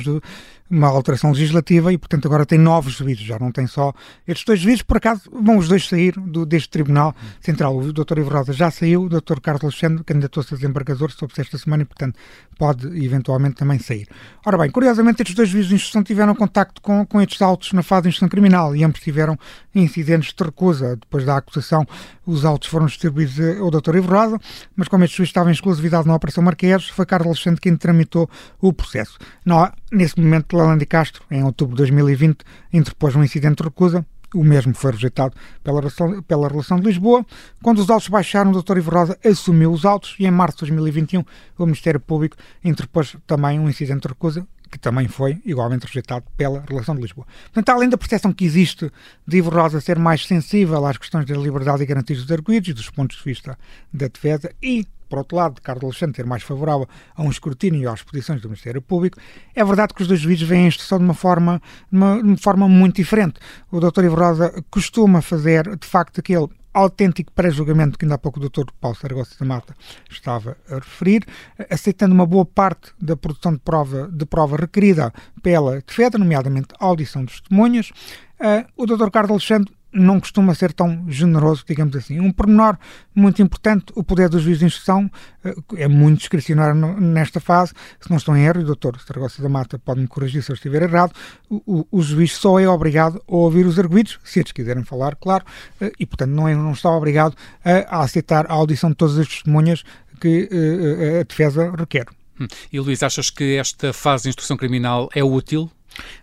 uma alteração legislativa e, portanto, agora tem novos juízes, já não tem só estes dois juízes. Por acaso, vão os dois sair do, deste Tribunal Central. O Dr. Ivo Rosa já saiu, o Dr. Carlos Alexandre candidatou-se a desembargador, soube-se esta semana e, portanto, pode eventualmente também sair. Ora bem, curiosamente, estes dois juízes de instrução tiveram contacto com, com estes autos na fase de instrução criminal e ambos tiveram incidentes de recusa. Depois da acusação, os autos foram distribuídos ao Dr. Ivo Rosa, mas como estes juízes estavam em exclusividade na Operação Marquês, foi Carlos Alexandre quem tramitou o processo. Não, nesse momento, Lalande Castro, em outubro de 2020, interpôs um incidente de recusa. O mesmo foi rejeitado pela relação, pela relação de Lisboa. Quando os autos baixaram, o Dr. Ivo Rosa assumiu os autos e, em março de 2021, o Ministério Público interpôs também um incidente de recusa que também foi igualmente rejeitado pela relação de Lisboa. Portanto, além da percepção que existe de Ivo Rosa ser mais sensível às questões da liberdade e garantias dos arguidos e dos pontos de vista da defesa e por outro lado, de Carlos Alexandre ter mais favorável a um escrutínio e às posições do Ministério Público, é verdade que os dois juízes veem a instrução de uma forma, uma, uma forma muito diferente. O Dr. Ivo Rosa costuma fazer, de facto, aquele autêntico pré-julgamento que ainda há pouco o Dr. Paulo Saragossa da Mata estava a referir, aceitando uma boa parte da produção de prova, de prova requerida pela defesa, nomeadamente a audição de testemunhas. Uh, o Dr. Carlos Alexandre não costuma ser tão generoso, digamos assim. Um pormenor muito importante, o poder do juiz de instrução eh, é muito discricionário nesta fase. Se não estou em erro, e o doutor Saragossa da Mata pode-me corrigir se eu estiver errado, o, o, juiz só é obrigado a ouvir os arguidos, se eles quiserem falar, claro, eh, e portanto não, é, não está obrigado a, a aceitar a audição de todas as testemunhas que uh, a defesa requer. Hum. E Luís, achas que esta fase de instrução criminal é útil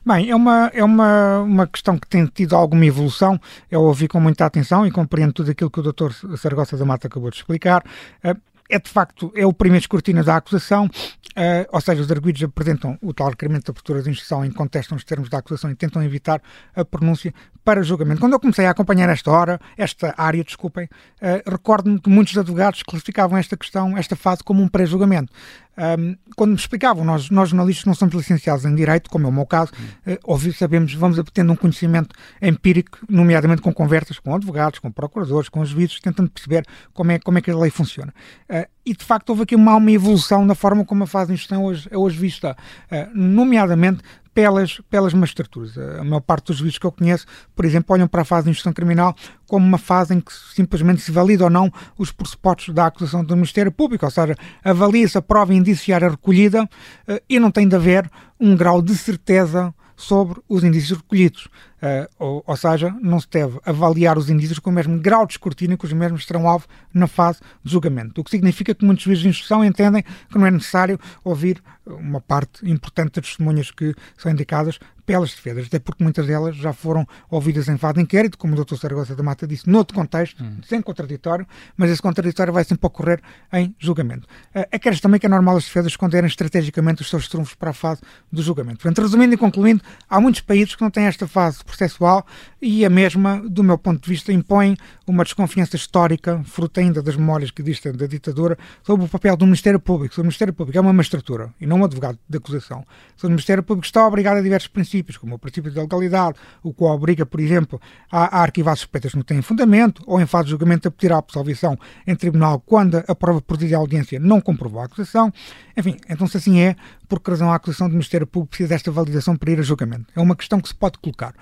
Bem, é uma, é uma, uma questão que tem tido alguma evolução. Eu ouvi com muita atenção e compreendo tudo aquilo que o Dr. Saragossa da Mata acabou de explicar. Eh, é de facto é o primeiro escrutínio da acusação, uh, ou seja, os arguidos apresentam o tal requerimento da postura de instrução que contestam os termos da acusação e tentam evitar a pronúncia para julgamento. Quando eu comecei a acompanhar esta hora, esta área, desculpem, uh, recordo-me que muitos advogados classificavam esta questão, esta fase, como um pré-julgamento. Um, quando me explicavam, nós, nós jornalistas não somos licenciados em Direito, como é o meu caso, uh, ouvi, sabemos, vamos tendo um conhecimento empírico, nomeadamente com conversas com advogados, com procuradores, com juízes, tentando perceber como é, como é que a lei funciona. Uh, e de facto houve aqui uma, uma evolução na forma como a fase de instrução hoje, é hoje vista, uh, nomeadamente pelas, pelas magistraturas. A maior parte dos juízes que eu conheço, por exemplo, olham para a fase de instrução criminal como uma fase em que simplesmente se valida ou não os pressupostos da acusação do Ministério Público, ou seja, avalia-se a prova indiciária recolhida eh, e não tem de haver um grau de certeza sobre os indícios recolhidos. Uh, ou, ou, seja, não se deve avaliar os indícios com o mesmo grau de escrutínio que os mesmos terão alvo na fase de julgamento. O que significa que muitos juízes de instrução entendem que não é necessário ouvir uma parte importante das testemunhas que são indicadas pelas defesas, até porque muitas delas já foram ouvidas em fase de inquérito, como o Dr. Saragossa da Mata disse, noutro contexto, hum. sem contraditório, mas esse contraditório vai sempre ocorrer em julgamento. Uh, é que também que é normal as defesas esconderem estrategicamente os seus trunfos para a fase do julgamento. Portanto, resumindo e concluindo, há muitos países que não têm esta fase processual e a mesma, do meu ponto de vista, impõe uma desconfiança histórica, fruto ainda das memórias que existem da ditadura, sobre o papel do Ministério Público. O Ministério Público é uma magistratura e não um advogado de acusação. O Ministério Público está obrigado a diversos princípios como o princípio da legalidade, o qual obriga, por exemplo, a, a arquivar suspeitas que não têm fundamento, ou em fase de julgamento a pedir a absolvição em tribunal quando a prova perdida à audiência não comprovou a acusação. Enfim, então se assim é, por que razão a acusação do Ministério Público precisa desta validação para ir a julgamento? É uma questão que se pode colocar.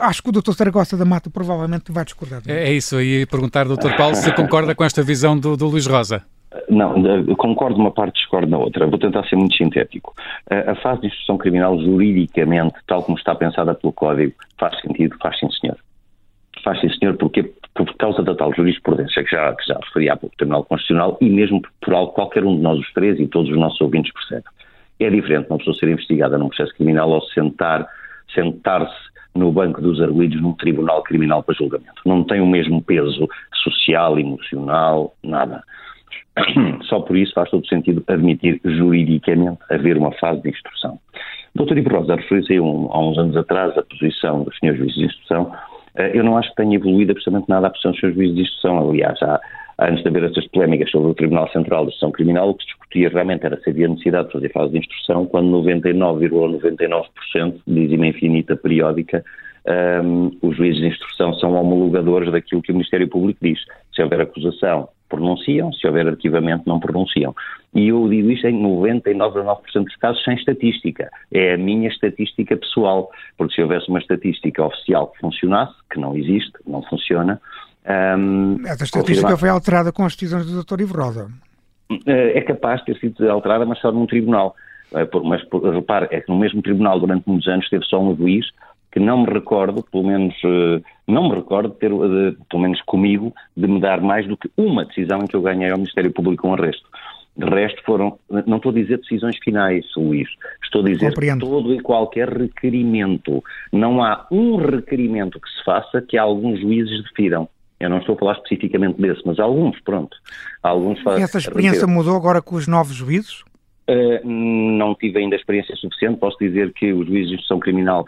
Acho que o Dr. Saragossa da Mata provavelmente vai discordar. É, é isso, ia perguntar, Dr. Paulo, se concorda com esta visão do, do Luís Rosa. Não, concordo uma parte, discordo na outra. Vou tentar ser muito sintético. A fase de instrução criminal, juridicamente, tal como está pensada pelo Código, faz sentido? Faz sim, senhor. Faz sim, senhor, porque por causa da tal jurisprudência que já, que já referi há pouco Tribunal Constitucional e mesmo por algo que qualquer um de nós os três e todos os nossos ouvintes percebem. É diferente uma pessoa ser investigada num processo criminal ou sentar, sentar-se no banco dos arguídos num tribunal criminal para julgamento. Não tem o mesmo peso social, emocional, nada Só por isso faz todo sentido admitir juridicamente haver uma fase de instrução. Dr. Ivo Rosa referiu-se há uns anos atrás a posição dos senhores juízes de instrução. Eh, eu não acho que tenha evoluído absolutamente nada a posição dos senhores juízes de instrução. Aliás, há, antes de haver essas polémicas sobre o Tribunal Central de Instrução Criminal, o que se discutia realmente era se havia necessidade de fazer fase de instrução, quando 99,99% ,99 dizima infinita periódica um, os juízes de instrução são homologadores daquilo que o Ministério Público diz. Se houver acusação, pronunciam, se houver arquivamento, não pronunciam. E eu digo isto em 99,9% dos casos sem estatística. É a minha estatística pessoal, porque se houvesse uma estatística oficial que funcionasse, que não existe, não funciona. Um, Essa estatística foi alterada com as decisões do Dr. Ivo Rosa. É capaz de ter sido alterada, mas só num tribunal. Eh, mas repare, é que no mesmo tribunal durante muitos anos teve só um juiz que não me recordo, pelo menos eh, não me recordo ter, pelo menos comigo, de me dar mais do que uma decisão em que eu ganhei ao Ministério Público um arresto. De resto foram, não estou a dizer decisões finais, Luís, estou a dizer Compreendo. todo e qualquer requerimento. Não há um requerimento que se faça que alguns juízes defiram. Eu não estou a falar especificamente desse, mas alguns, pronto. Alguns fazem. Essa experiência mudou agora com os novos juízes? Uh, não tive ainda experiência suficiente. Posso dizer que os juízes de instrução criminal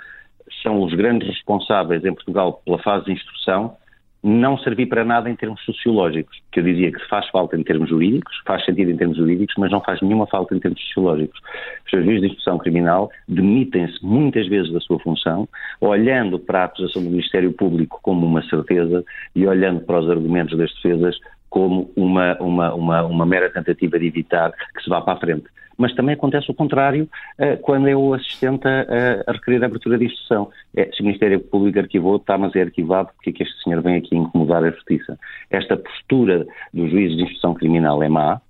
são os grandes responsáveis em Portugal pela fase de instrução, não servir para nada em termos sociológicos, que eu dizia que faz falta em termos jurídicos, faz sentido em termos jurídicos, mas não faz nenhuma falta em termos sociológicos. Os juízes de instrução criminal demitem-se muitas vezes da sua função, olhando para a acusação do Ministério Público como uma certeza e olhando para os argumentos das defesas como uma, uma, uma, uma mera tentativa de evitar que se vá para a frente mas também acontece o contrário uh, quando é o assistente a, a, requerer a abertura de instrução. É, se o Ministério Público arquivou, está, mas é arquivado, porque é que este senhor vem aqui incomodar a justiça? Esta postura dos juízes de instrução criminal é má,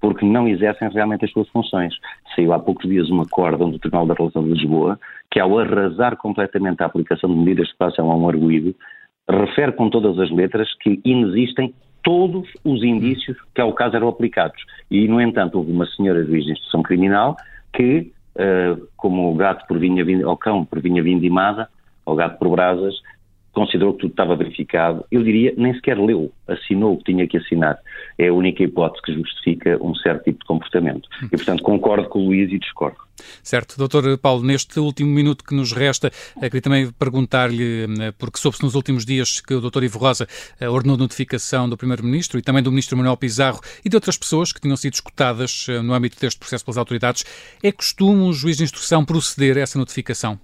porque não exercem realmente as suas funções. Saiu há poucos dias um acórdão do Tribunal da Relação de Lisboa que, ao arrasar completamente a aplicação de medidas de passam a um arguído, refere com todas as letras que inexistem todos os indícios que ao caso eram aplicados. E, no entanto, houve uma senhora juiz de instrução criminal que, uh, como o gato por vinha, ou cão por vinha vindimada, ou gato por brasas, considerou que tudo estava verificado. Eu diria, nem sequer leu, assinou o que tinha que assinar. É a única hipótese que justifica um certo tipo de comportamento. E, portanto, concordo com o Luís e discordo. Certo. Doutor Paulo, neste último minuto que nos resta, eh, queria também perguntar-lhe, eh, porque soube-se nos últimos dias que o doutor Ivo Rosa eh, ordenou notificação do Primeiro-Ministro e também do Ministro Manuel Pizarro e de outras pessoas que tinham sido escutadas no âmbito deste processo pelas autoridades. É costume o juiz de instrução proceder a essa notificação?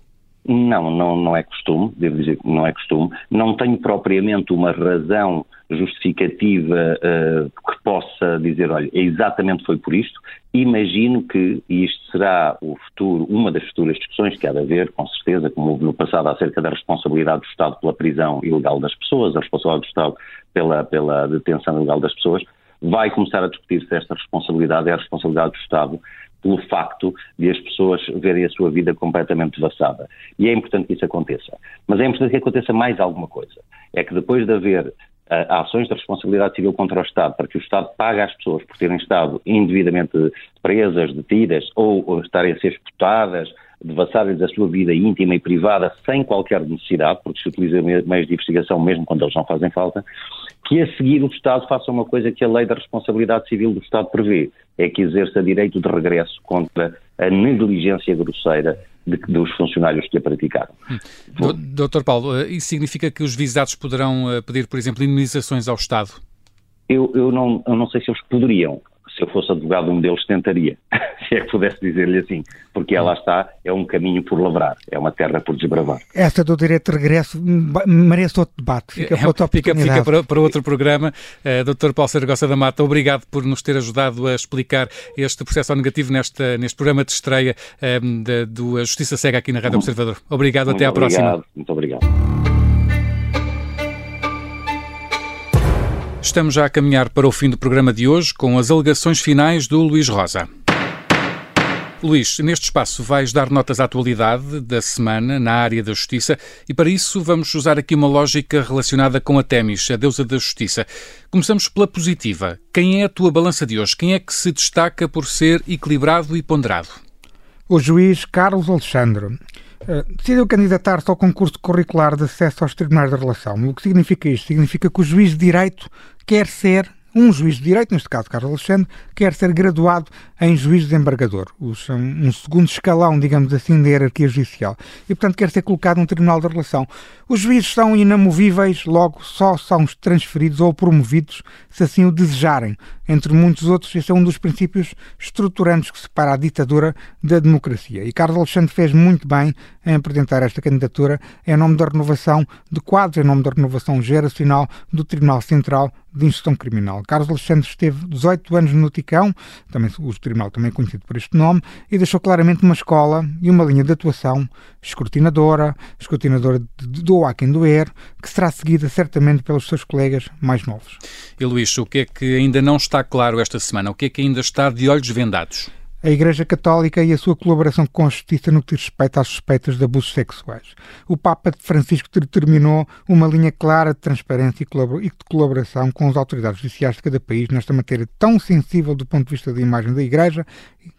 Não, não, não é costume, devo dizer que não é costume. Não tenho propriamente uma razão justificativa uh, que possa dizer, olha, exatamente foi por isto. Imagino que, e isto será o futuro, uma das futuras discussões que há de haver, com certeza, como houve no passado, acerca da responsabilidade do Estado pela prisão ilegal das pessoas, a responsabilidade do Estado pela, pela detenção ilegal das pessoas, vai começar a discutir se esta responsabilidade é a responsabilidade do Estado pelo facto de as pessoas verem a sua vida completamente devassada. E é importante que isso aconteça. Mas é importante que aconteça mais alguma coisa. É que depois de haver uh, ações de responsabilidade civil contra o Estado, para que o Estado pague às pessoas por terem estado indevidamente presas, detidas ou, ou estarem a ser exputadas, devassarem-lhes a sua vida íntima e privada sem qualquer necessidade, porque se utiliza meios de investigação mesmo quando eles não fazem falta, que a seguir o Estado faça uma coisa que a lei da responsabilidade civil do Estado prevê, é que exerça direito de regresso contra a negligência grosseira de, dos funcionários que a praticaram. Hum. Doutor Paulo, eh, isso significa que os visados poderão eh, pedir, por exemplo, indenizações ao Estado? Eu, eu, não, eu não sei se eles poderiam se eu fosse advogado, um deles tentaria, se é que pudesse dizer-lhe assim, porque ela está, é um caminho por lavrar, é uma terra por desbravar. Esta do direito de regresso merece outro debate, fica para outra Fica, fica para, para, outro programa. Uh, Dr. Paulo Saragossa da Mata, obrigado por nos ter ajudado a explicar este processo negativo neste, neste programa de estreia um, eh, do Justiça Cega aqui na Rádio Observador. Obrigado, muito até à obrigado, próxima. Muito obrigado. Estamos já a caminhar para o fim do programa de hoje com as alegações finais do Luís Rosa. Luís, neste espaço vais dar notas à atualidade da semana na área da justiça e para isso vamos usar aqui uma lógica relacionada com a Temis, a deusa da justiça. Começamos pela positiva. Quem é a tua balança de hoje? Quem é que se destaca por ser equilibrado e ponderado? O juiz Carlos Alexandre. Uh, decidiu candidatar-se ao concurso curricular de acesso aos tribunais da relação. O que significa isto? Significa que o juiz de direito quer ser um juiz de direito, neste caso Carlos Alexandre, quer ser graduado em juiz desembargador, um segundo escalão, digamos assim, da hierarquia judicial. E, portanto, quer ser colocado num tribunal de relação. Os juízes são inamovíveis, logo só são transferidos ou promovidos se assim o desejarem. Entre muitos outros, esse é um dos princípios estruturantes que separa a ditadura da democracia. E Carlos Alexandre fez muito bem em apresentar esta candidatura em nome da renovação de quadros, em nome da renovação geracional do Tribunal Central de Instrução Criminal. Carlos Alexandre esteve 18 anos no Ticão, também, o tribunal também é conhecido por este nome, e deixou claramente uma escola e uma linha de atuação escrutinadora, escrutinadora do a quem doer, que será seguida certamente pelos seus colegas mais novos. E Luís, o que é que ainda não está claro esta semana? O que é que ainda está de olhos vendados? A Igreja Católica e a sua colaboração com a Justiça no que diz respeito às suspeitas de abusos sexuais. O Papa Francisco determinou uma linha clara de transparência e de colaboração com as autoridades judiciais de cada país nesta matéria tão sensível do ponto de vista da imagem da Igreja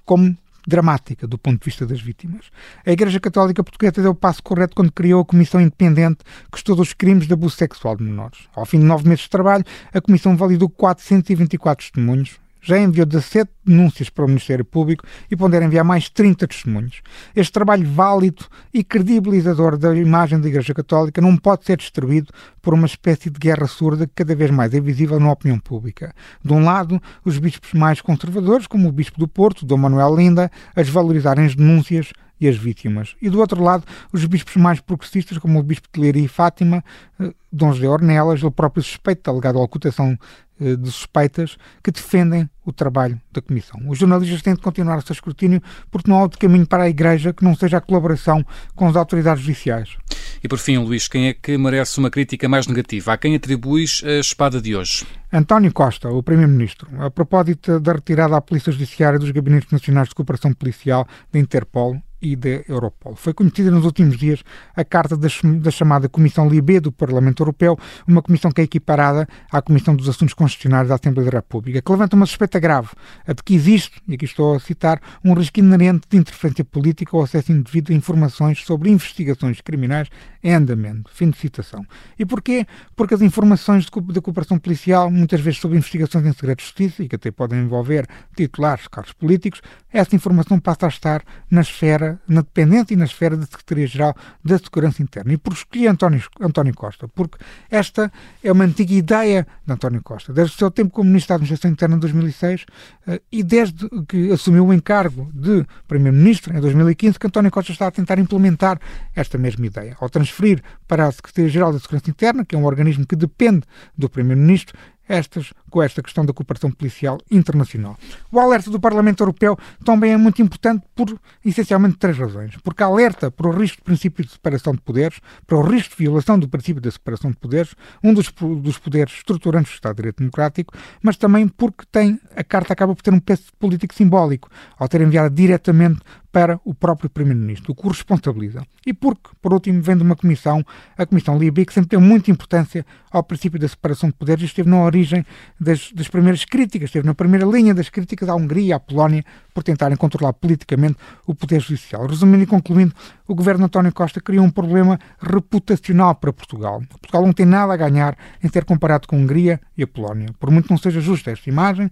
como dramática do ponto de vista das vítimas. A Igreja Católica Portuguesa deu o passo correto quando criou a Comissão Independente que estudou os crimes de abuso sexual de menores. Ao fim de nove meses de trabalho, a Comissão validou 424 testemunhos, já enviou 17 denúncias para o Ministério Público e pondera enviar mais 30 testemunhos. Este trabalho válido e credibilizador da imagem da Igreja Católica não pode ser destruído por uma espécie de guerra surda que cada vez mais é visível na opinião pública. De um lado, os bispos mais conservadores, como o Bispo do Porto, Dom Manuel Linda, a desvalorizarem as denúncias e as vítimas. E do outro lado, os bispos mais progressistas, como o bispo de Leiria e Fátima, eh, Dom José Ornelas, ele próprio suspeito da alegada ocultação eh, de suspeitas, que defendem o trabalho da Comissão. Os jornalistas têm de continuar o seu escrutínio porque não há outro caminho para a Igreja que não seja a colaboração com as autoridades judiciais. E por fim, Luís, quem é que merece uma crítica mais negativa? A quem atribuis a espada de hoje? António Costa, o Primeiro-Ministro, a propósito da retirada à Polícia Judiciária dos Gabinetes Nacionais de Cooperação Policial da Interpol e da Europol. Foi conhecida nos últimos dias a carta da, da, chamada Comissão Libé do Parlamento Europeu, uma comissão que é equiparada à Comissão dos Assuntos Constitucionais da Assembleia da República, que levanta uma suspeita grave, a de que existe, e aqui estou a citar, um risco inerente de interferência política ou acesso indevido a informações sobre investigações criminais em andamento. Fim de citação. E porquê? Porque as informações da cooperação policial, muitas vezes sobre investigações em segredo de justiça, e que até podem envolver titulares, cargos políticos, essa informação passa a estar na esfera na dependência e na esfera da Secretaria-Geral da Segurança Interna. E por escolhi António, António Costa, porque esta é uma antiga ideia de António Costa, desde o seu tempo como Ministro da Administração Interna em 2006 eh, e desde que assumiu o encargo de Primeiro-Ministro em 2015, que António Costa está a tentar implementar esta mesma ideia. Ao transferir para a Secretaria-Geral da Segurança Interna, que é um organismo que depende do Primeiro-Ministro, estas, com esta questão da cooperação policial internacional. O alerta do Parlamento Europeu também é muito importante por essencialmente três razões. Porque alerta para o risco do princípio de separação de poderes, para o risco de violação do princípio da separação de poderes, um dos, dos poderes estruturantes do Estado de Direito Democrático, mas também porque tem, a carta acaba por ter um peso político simbólico, ao ter enviado diretamente para o próprio Primeiro-Ministro, o que o responsabiliza. E porque, por último, vem de uma comissão, a Comissão Libi, que sempre deu muita importância ao princípio da separação de poderes e esteve na origem das, das primeiras críticas, esteve na primeira linha das críticas à Hungria e à Polónia por tentarem controlar politicamente o poder judicial. Resumindo e concluindo, o governo António Costa criou um problema reputacional para Portugal. Portugal não tem nada a ganhar em ser comparado com a Hungria e a Polónia. Por muito não seja justa esta imagem,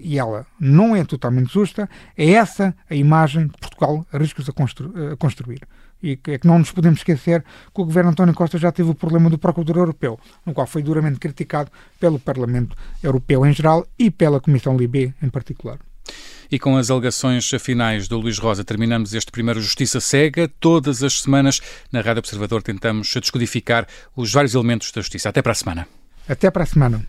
e ela não é totalmente justa, é essa a imagem que Portugal arrisca-se a, constru a construir e que é que não nos podemos esquecer que o governo António Costa já teve o problema do Procurador Europeu, no qual foi duramente criticado pelo Parlamento Europeu em geral e pela Comissão Libé em particular. E com as alegações finais do Luís Rosa, terminamos este primeiro Justiça Cega. Todas as semanas, na Rádio Observador, tentamos descodificar os vários elementos da justiça. Até para a semana. Até para a semana.